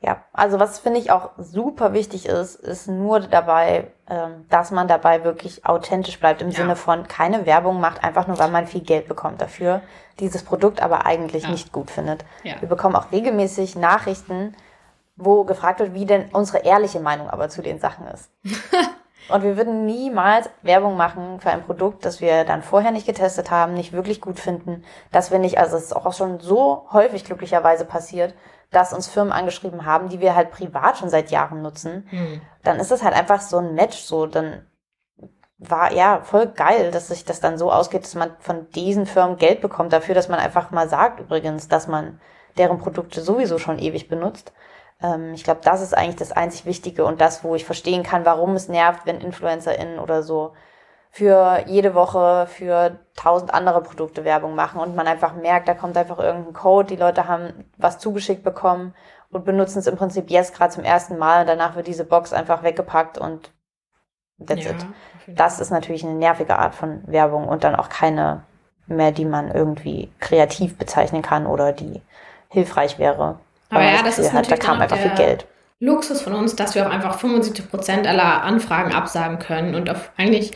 Ja, also was finde ich auch super wichtig ist, ist nur dabei, ähm, dass man dabei wirklich authentisch bleibt im ja. Sinne von keine Werbung macht, einfach nur weil man viel Geld bekommt dafür, dieses Produkt aber eigentlich ja. nicht gut findet. Ja. Wir bekommen auch regelmäßig Nachrichten, wo gefragt wird, wie denn unsere ehrliche Meinung aber zu den Sachen ist. (laughs) Und wir würden niemals Werbung machen für ein Produkt, das wir dann vorher nicht getestet haben, nicht wirklich gut finden, dass wir nicht, also es ist auch schon so häufig glücklicherweise passiert, dass uns Firmen angeschrieben haben, die wir halt privat schon seit Jahren nutzen. Hm. Dann ist es halt einfach so ein Match, so, dann war ja voll geil, dass sich das dann so ausgeht, dass man von diesen Firmen Geld bekommt dafür, dass man einfach mal sagt übrigens, dass man deren Produkte sowieso schon ewig benutzt. Ähm, ich glaube, das ist eigentlich das einzig Wichtige und das, wo ich verstehen kann, warum es nervt, wenn InfluencerInnen oder so für jede Woche für tausend andere Produkte Werbung machen und man einfach merkt, da kommt einfach irgendein Code, die Leute haben was zugeschickt bekommen und benutzen es im Prinzip jetzt gerade zum ersten Mal und danach wird diese Box einfach weggepackt und that's Ja, it. Das ist natürlich eine nervige Art von Werbung und dann auch keine mehr, die man irgendwie kreativ bezeichnen kann oder die hilfreich wäre. Aber ja, das Gefühl ist hat, da natürlich kam einfach viel Geld. Luxus von uns, dass wir auch einfach 75 Prozent aller Anfragen absagen können und auf eigentlich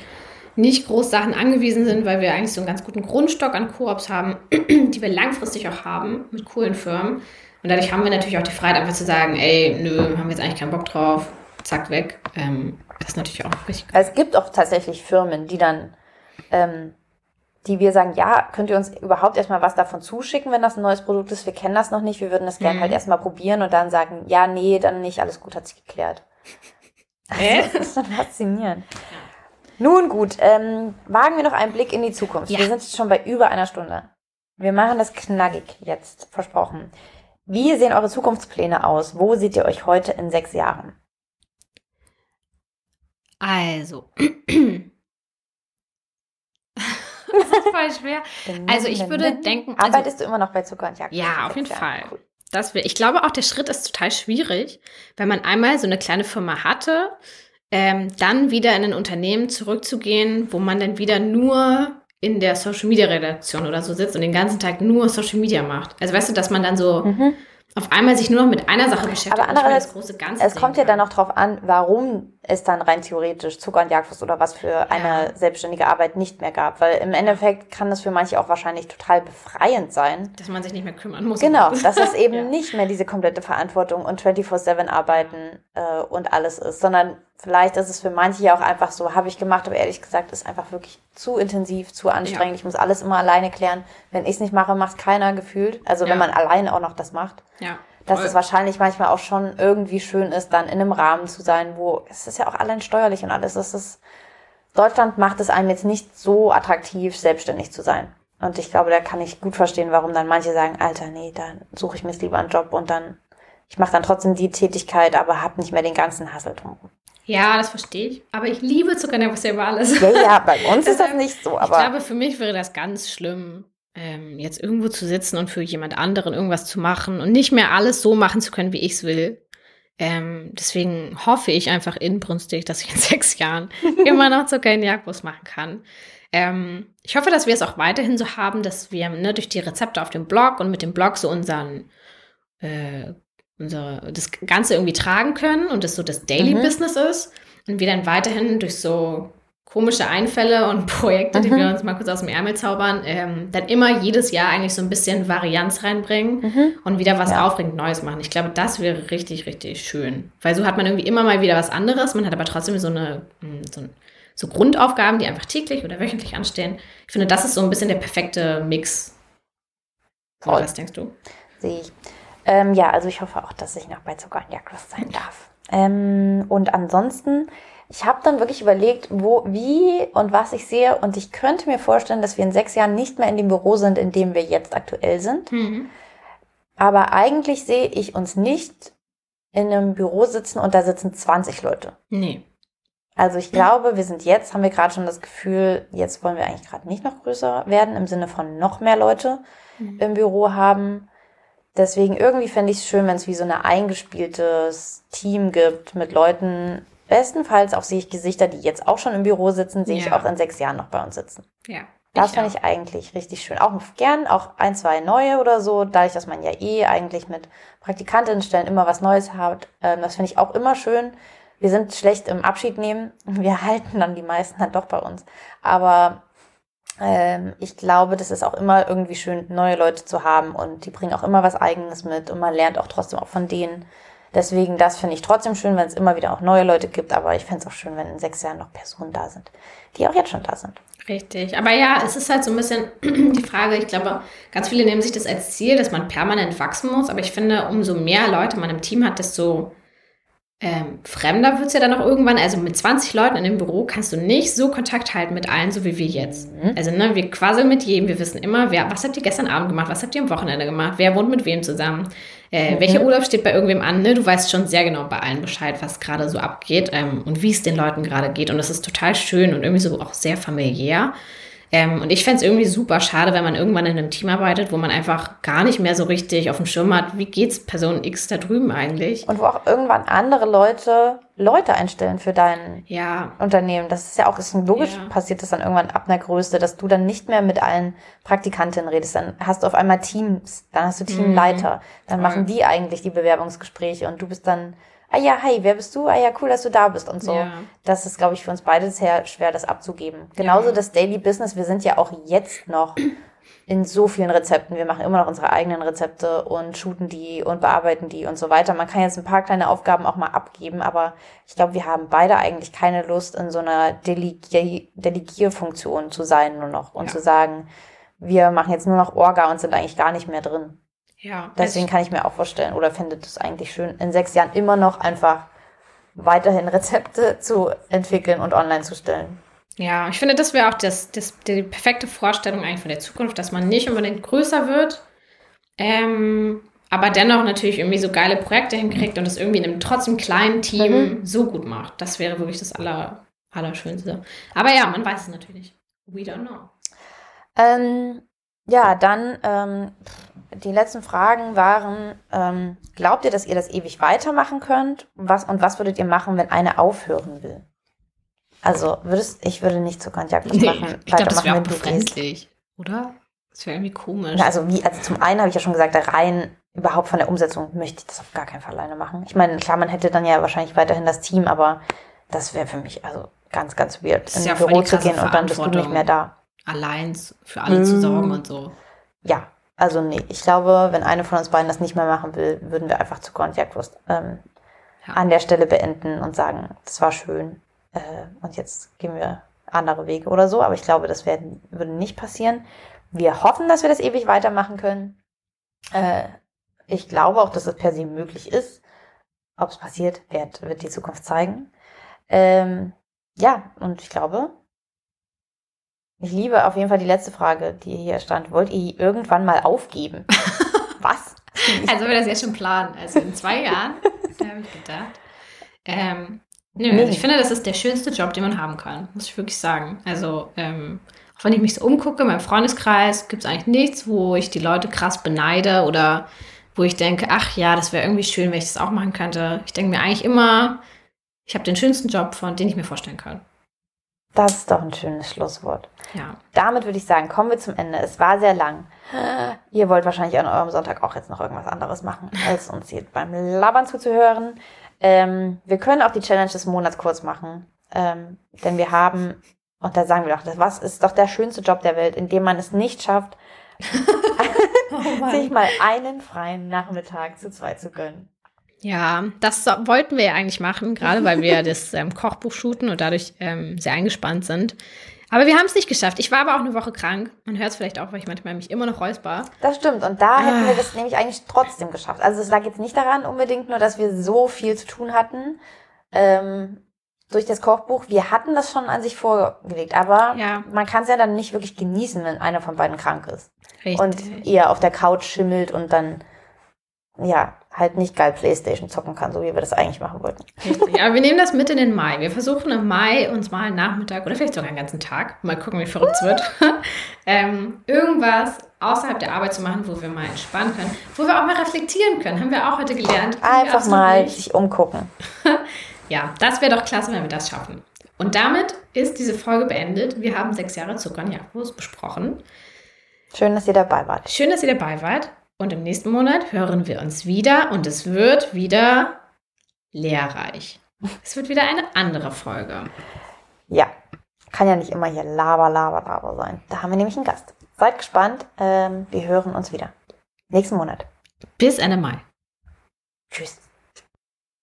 nicht groß Sachen angewiesen sind, weil wir eigentlich so einen ganz guten Grundstock an Koops haben, (clears throat) die wir langfristig auch haben mit coolen Firmen. Und dadurch haben wir natürlich auch die Freiheit, einfach zu sagen, ey, nö, haben wir jetzt eigentlich keinen Bock drauf, zack, weg. Ähm, das ist natürlich auch richtig. Es gibt auch tatsächlich Firmen, die dann, ähm, die wir sagen, ja, könnt ihr uns überhaupt erstmal was davon zuschicken, wenn das ein neues Produkt ist? Wir kennen das noch nicht, wir würden das gerne Mhm. halt erstmal probieren und dann sagen, ja, nee, dann nicht, alles gut, hat sich geklärt. (laughs) Äh? Das ist schon faszinierend. Nun gut, ähm, wagen wir noch einen Blick in die Zukunft. Ja. Wir sind jetzt schon bei über einer Stunde. Wir machen das knackig jetzt, versprochen. Wie sehen eure Zukunftspläne aus? Wo seht ihr euch heute in sechs Jahren? Also. (clears throat) (laughs) das ist voll schwer. Also ich würde denken, also- Arbeitest du immer noch bei Zucker und Jagd? Ja, auf jeden Ja, Fall. cool. Das wir, ich glaube auch, der Schritt ist total schwierig, wenn man einmal so eine kleine Firma hatte, ähm, dann wieder in ein Unternehmen zurückzugehen, wo man dann wieder nur in der Social Media Redaktion oder so sitzt und den ganzen Tag nur Social Media macht. Also weißt du, dass man dann so Mhm. auf einmal sich nur noch mit einer Sache beschäftigt Aber mehr das andererseits, große Ganze. Es kommt ja dann noch drauf an, warum es dann rein theoretisch Zucker und Jagdwurst oder was für eine selbstständige Arbeit nicht mehr gab. Weil im Endeffekt kann das für manche auch wahrscheinlich total befreiend sein. dass man sich nicht mehr kümmern muss. Genau, (laughs) dass es eben Ja. nicht mehr diese komplette Verantwortung und 24-7 arbeiten äh, und alles ist, sondern vielleicht ist es für manche ja auch einfach so, habe ich gemacht, aber ehrlich gesagt ist einfach wirklich zu intensiv, zu anstrengend. Ja. Ich muss alles immer alleine klären. Wenn ich es nicht mache, macht keiner gefühlt. Also Ja. wenn man alleine auch noch das macht Ja. Dass es wahrscheinlich manchmal auch schon irgendwie schön ist, dann in einem Rahmen zu sein, wo es ist ja auch allein steuerlich und alles. Es ist, Deutschland macht es einem jetzt nicht so attraktiv, selbstständig zu sein. Und ich glaube, da kann ich gut verstehen, warum dann manche sagen, Alter, nee, dann suche ich mir jetzt lieber einen Job und dann, ich mache dann trotzdem die Tätigkeit, aber habe nicht mehr den ganzen Hassel drum. Ja, das verstehe ich. Aber ich liebe Zuckernervus über alles. Ja, ja, bei uns ist das Deshalb, (laughs) nicht so, Ich aber glaube, für mich wäre das ganz schlimm, ähm, jetzt irgendwo zu sitzen und für jemand anderen irgendwas zu machen und nicht mehr alles so machen zu können, wie ich es will. Ähm, deswegen hoffe ich einfach inbrünstig, dass ich in (laughs) sechs Jahren immer noch Zucker in Jagdwurst machen kann. Ähm, ich hoffe, dass wir es auch weiterhin so haben, dass wir ne, durch die Rezepte auf dem Blog und mit dem Blog so unseren äh, unsere, das Ganze irgendwie tragen können und das so das Daily Mhm. Business ist und wir dann weiterhin durch so komische Einfälle und (laughs) Projekte, die Mhm. wir uns mal kurz aus dem Ärmel zaubern, ähm, dann immer jedes Jahr eigentlich so ein bisschen Varianz reinbringen Mhm. und wieder was Ja. aufregend Neues machen. Ich glaube, das wäre richtig, richtig schön. Weil so hat man irgendwie immer mal wieder was anderes, man hat aber trotzdem so eine, mh, so, so Grundaufgaben, die einfach täglich oder wöchentlich anstehen. Ich finde, das ist so ein bisschen der perfekte Mix. Oder Voll. was denkst du? Sehe ich. Ähm, ja, also ich hoffe auch, dass ich noch bei Zucker und Jagdwurst sein darf. Ähm, und ansonsten, ich habe dann wirklich überlegt, wo, wie und was ich sehe. Und ich könnte mir vorstellen, dass wir in sechs Jahren nicht mehr in dem Büro sind, in dem wir jetzt aktuell sind. Mhm. Aber eigentlich sehe ich uns nicht in einem Büro sitzen und da sitzen 20 Leute. Nee. Also ich glaube, wir sind jetzt, haben wir gerade schon das Gefühl, jetzt wollen wir eigentlich gerade nicht noch größer werden, im Sinne von noch mehr Leute Mhm. im Büro haben. Deswegen irgendwie fände ich es schön, wenn es wie so ein eingespieltes Team gibt mit Leuten. Bestenfalls auch sehe ich Gesichter, die jetzt auch schon im Büro sitzen, sehe ich Ja. auch in sechs Jahren noch bei uns sitzen. Ja. Das Ich auch. ich eigentlich richtig schön. Auch gern auch ein, zwei neue oder so, dadurch, dass man ja eh eigentlich mit Praktikantinnenstellen immer was Neues hat. Ähm, das finde ich auch immer schön. Wir sind schlecht im Abschied nehmen. (laughs) Wir halten dann die meisten dann doch bei uns. Aber ähm, ich glaube, das ist auch immer irgendwie schön, neue Leute zu haben und die bringen auch immer was Eigenes mit und man lernt auch trotzdem auch von denen. Deswegen, das finde ich trotzdem schön, wenn es immer wieder auch neue Leute gibt, aber ich fände es auch schön, wenn in sechs Jahren noch Personen da sind, die auch jetzt schon da sind. Richtig. Aber ja, es ist halt so ein bisschen (clears throat) die Frage, ich glaube, ganz viele nehmen sich das als Ziel, dass man permanent wachsen muss. Aber ich finde, umso mehr Leute man im Team hat, desto ähm, fremder wird es ja dann auch irgendwann. Also mit 20 Leuten in dem Büro kannst du nicht so Kontakt halten mit allen, so wie wir jetzt. Mhm. Also ne, wir quasseln mit jedem, wir wissen immer, wer, was habt ihr gestern Abend gemacht, was habt ihr am Wochenende gemacht, wer wohnt mit wem zusammen, äh, mhm. welcher Urlaub steht bei irgendwem an. Ne? Du weißt schon sehr genau bei allen Bescheid, was gerade so abgeht ähm, und wie es den Leuten gerade geht. Und das ist total schön und irgendwie so auch sehr familiär. Ähm, und ich fände es irgendwie super schade, wenn man irgendwann in einem Team arbeitet, wo man einfach gar nicht mehr so richtig auf dem Schirm hat, wie geht's Person X da drüben eigentlich. Und wo auch irgendwann andere Leute Leute einstellen für dein ja. Unternehmen. Das ist ja auch ist logisch, ja. passiert das dann irgendwann ab einer Größe, dass du dann nicht mehr mit allen Praktikantinnen redest. Dann hast du auf einmal Teams, dann hast du Teamleiter, mhm. dann machen die eigentlich die Bewerbungsgespräche und du bist dann ah ja, hi, wer bist du? Ah ja, cool, dass du da bist und so. Ja. Das ist, glaube ich, für uns beide sehr schwer, das abzugeben. Genauso ja. das Daily Business. Wir sind ja auch jetzt noch in so vielen Rezepten. Wir machen immer noch unsere eigenen Rezepte und shooten die und bearbeiten die und so weiter. Man kann jetzt ein paar kleine Aufgaben auch mal abgeben, aber ich glaube, wir haben beide eigentlich keine Lust, in so einer Delegi Delegierfunktion zu sein nur noch und ja. zu sagen, wir machen jetzt nur noch Orga und sind eigentlich gar nicht mehr drin. Ja. Deswegen kann ich mir auch vorstellen oder finde das eigentlich schön, in sechs Jahren immer noch einfach weiterhin Rezepte zu entwickeln und online zu stellen. Ja, ich finde, das wäre auch das, das, die perfekte Vorstellung eigentlich von der Zukunft, dass man nicht unbedingt größer wird, ähm, aber dennoch natürlich irgendwie so geile Projekte hinkriegt und es irgendwie in einem trotzdem kleinen Team mhm. so gut macht. Das wäre wirklich das Aller, Allerschönste. Aber ja, man weiß es natürlich. We don't know. Ähm, ja, dann ähm, die letzten Fragen waren, ähm, glaubt ihr, dass ihr das ewig weitermachen könnt? Was, und was würdet ihr machen, wenn eine aufhören will? Also, würdest, ich würde nicht zu Konjak nee, machen. Ich glaube, das wäre befremdlich, oder? Das wäre irgendwie komisch. Ja, also, wie, also zum einen habe ich ja schon gesagt, rein überhaupt von der Umsetzung möchte ich das auf gar keinen Fall alleine machen. Ich meine, klar, man hätte dann ja wahrscheinlich weiterhin das Team, aber das wäre für mich also ganz, ganz weird, in ja Büro zu gehen und dann bist du nicht mehr da. Allein für alle mmh. zu sorgen und so. Ja, also nee, ich glaube, wenn eine von uns beiden das nicht mehr machen will, würden wir einfach zu Jagdwurst ähm, ja. an der Stelle beenden und sagen, das war schön äh, und jetzt gehen wir andere Wege oder so. Aber ich glaube, das werden, würde nicht passieren. Wir hoffen, dass wir das ewig weitermachen können. Äh, ich glaube auch, dass es per se möglich ist. Ob es passiert, wird, wird die Zukunft zeigen. Ähm, ja, und ich glaube, ich liebe auf jeden Fall die letzte Frage, die hier stand. Wollt ihr irgendwann mal aufgeben? (laughs) Was? Also wir das jetzt schon planen. Also in zwei Jahren, (laughs) habe ich gedacht. Ähm, nö, nee. also ich finde, das ist der schönste Job, den man haben kann, muss ich wirklich sagen. Also ähm, auch wenn ich mich so umgucke, in meinem Freundeskreis gibt es eigentlich nichts, wo ich die Leute krass beneide oder wo ich denke, ach ja, das wäre irgendwie schön, wenn ich das auch machen könnte. Ich denke mir eigentlich immer, ich habe den schönsten Job, von den ich mir vorstellen kann. Das ist doch ein schönes Schlusswort. Ja. Damit würde ich sagen, kommen wir zum Ende. Es war sehr lang. Ihr wollt wahrscheinlich an eurem Sonntag auch jetzt noch irgendwas anderes machen, als uns hier beim Labern zuzuhören. Ähm, wir können auch die Challenge des Monats kurz machen. Ähm, denn wir haben, und da sagen wir doch, das was ist doch der schönste Job der Welt, in dem man es nicht schafft, (laughs) oh sich mal einen freien Nachmittag zu zweit zu gönnen. Ja, das wollten wir ja eigentlich machen, gerade weil wir (laughs) das ähm, Kochbuch shooten und dadurch ähm, sehr eingespannt sind. Aber wir haben es nicht geschafft. Ich war aber auch eine Woche krank. Man hört es vielleicht auch, weil ich manchmal mich immer noch räusper. Das stimmt. Und da ah. hätten wir das nämlich eigentlich trotzdem geschafft. Also es lag jetzt nicht daran unbedingt nur, dass wir so viel zu tun hatten ähm, durch das Kochbuch. Wir hatten das schon an sich vorgelegt, aber ja. man kann es ja dann nicht wirklich genießen, wenn einer von beiden krank ist. Richtig. Und ihr auf der Couch schimmelt und dann ja, halt nicht geil Playstation zocken kann, so wie wir das eigentlich machen wollten. Richtig. Aber wir nehmen das mit in den Mai. Wir versuchen im Mai uns mal einen Nachmittag oder vielleicht sogar einen ganzen Tag, mal gucken, wie verrückt es wird, (laughs) ähm, irgendwas außerhalb der Arbeit zu machen, wo wir mal entspannen können, wo wir auch mal reflektieren können. Haben wir auch heute gelernt. Einfach mal sich umgucken. (laughs) ja, das wäre doch klasse, wenn wir das schaffen. Und damit ist diese Folge beendet. Wir haben sechs Jahre Zucker und Jakobus besprochen. Schön, dass ihr dabei wart. Schön, dass ihr dabei wart. Und im nächsten Monat hören wir uns wieder und es wird wieder lehrreich. Es wird wieder eine andere Folge. Ja, kann ja nicht immer hier Laber, Laber, Laber sein. Da haben wir nämlich einen Gast. Seid gespannt. Ähm, wir hören uns wieder. Nächsten Monat. Bis Ende Mai. Tschüss.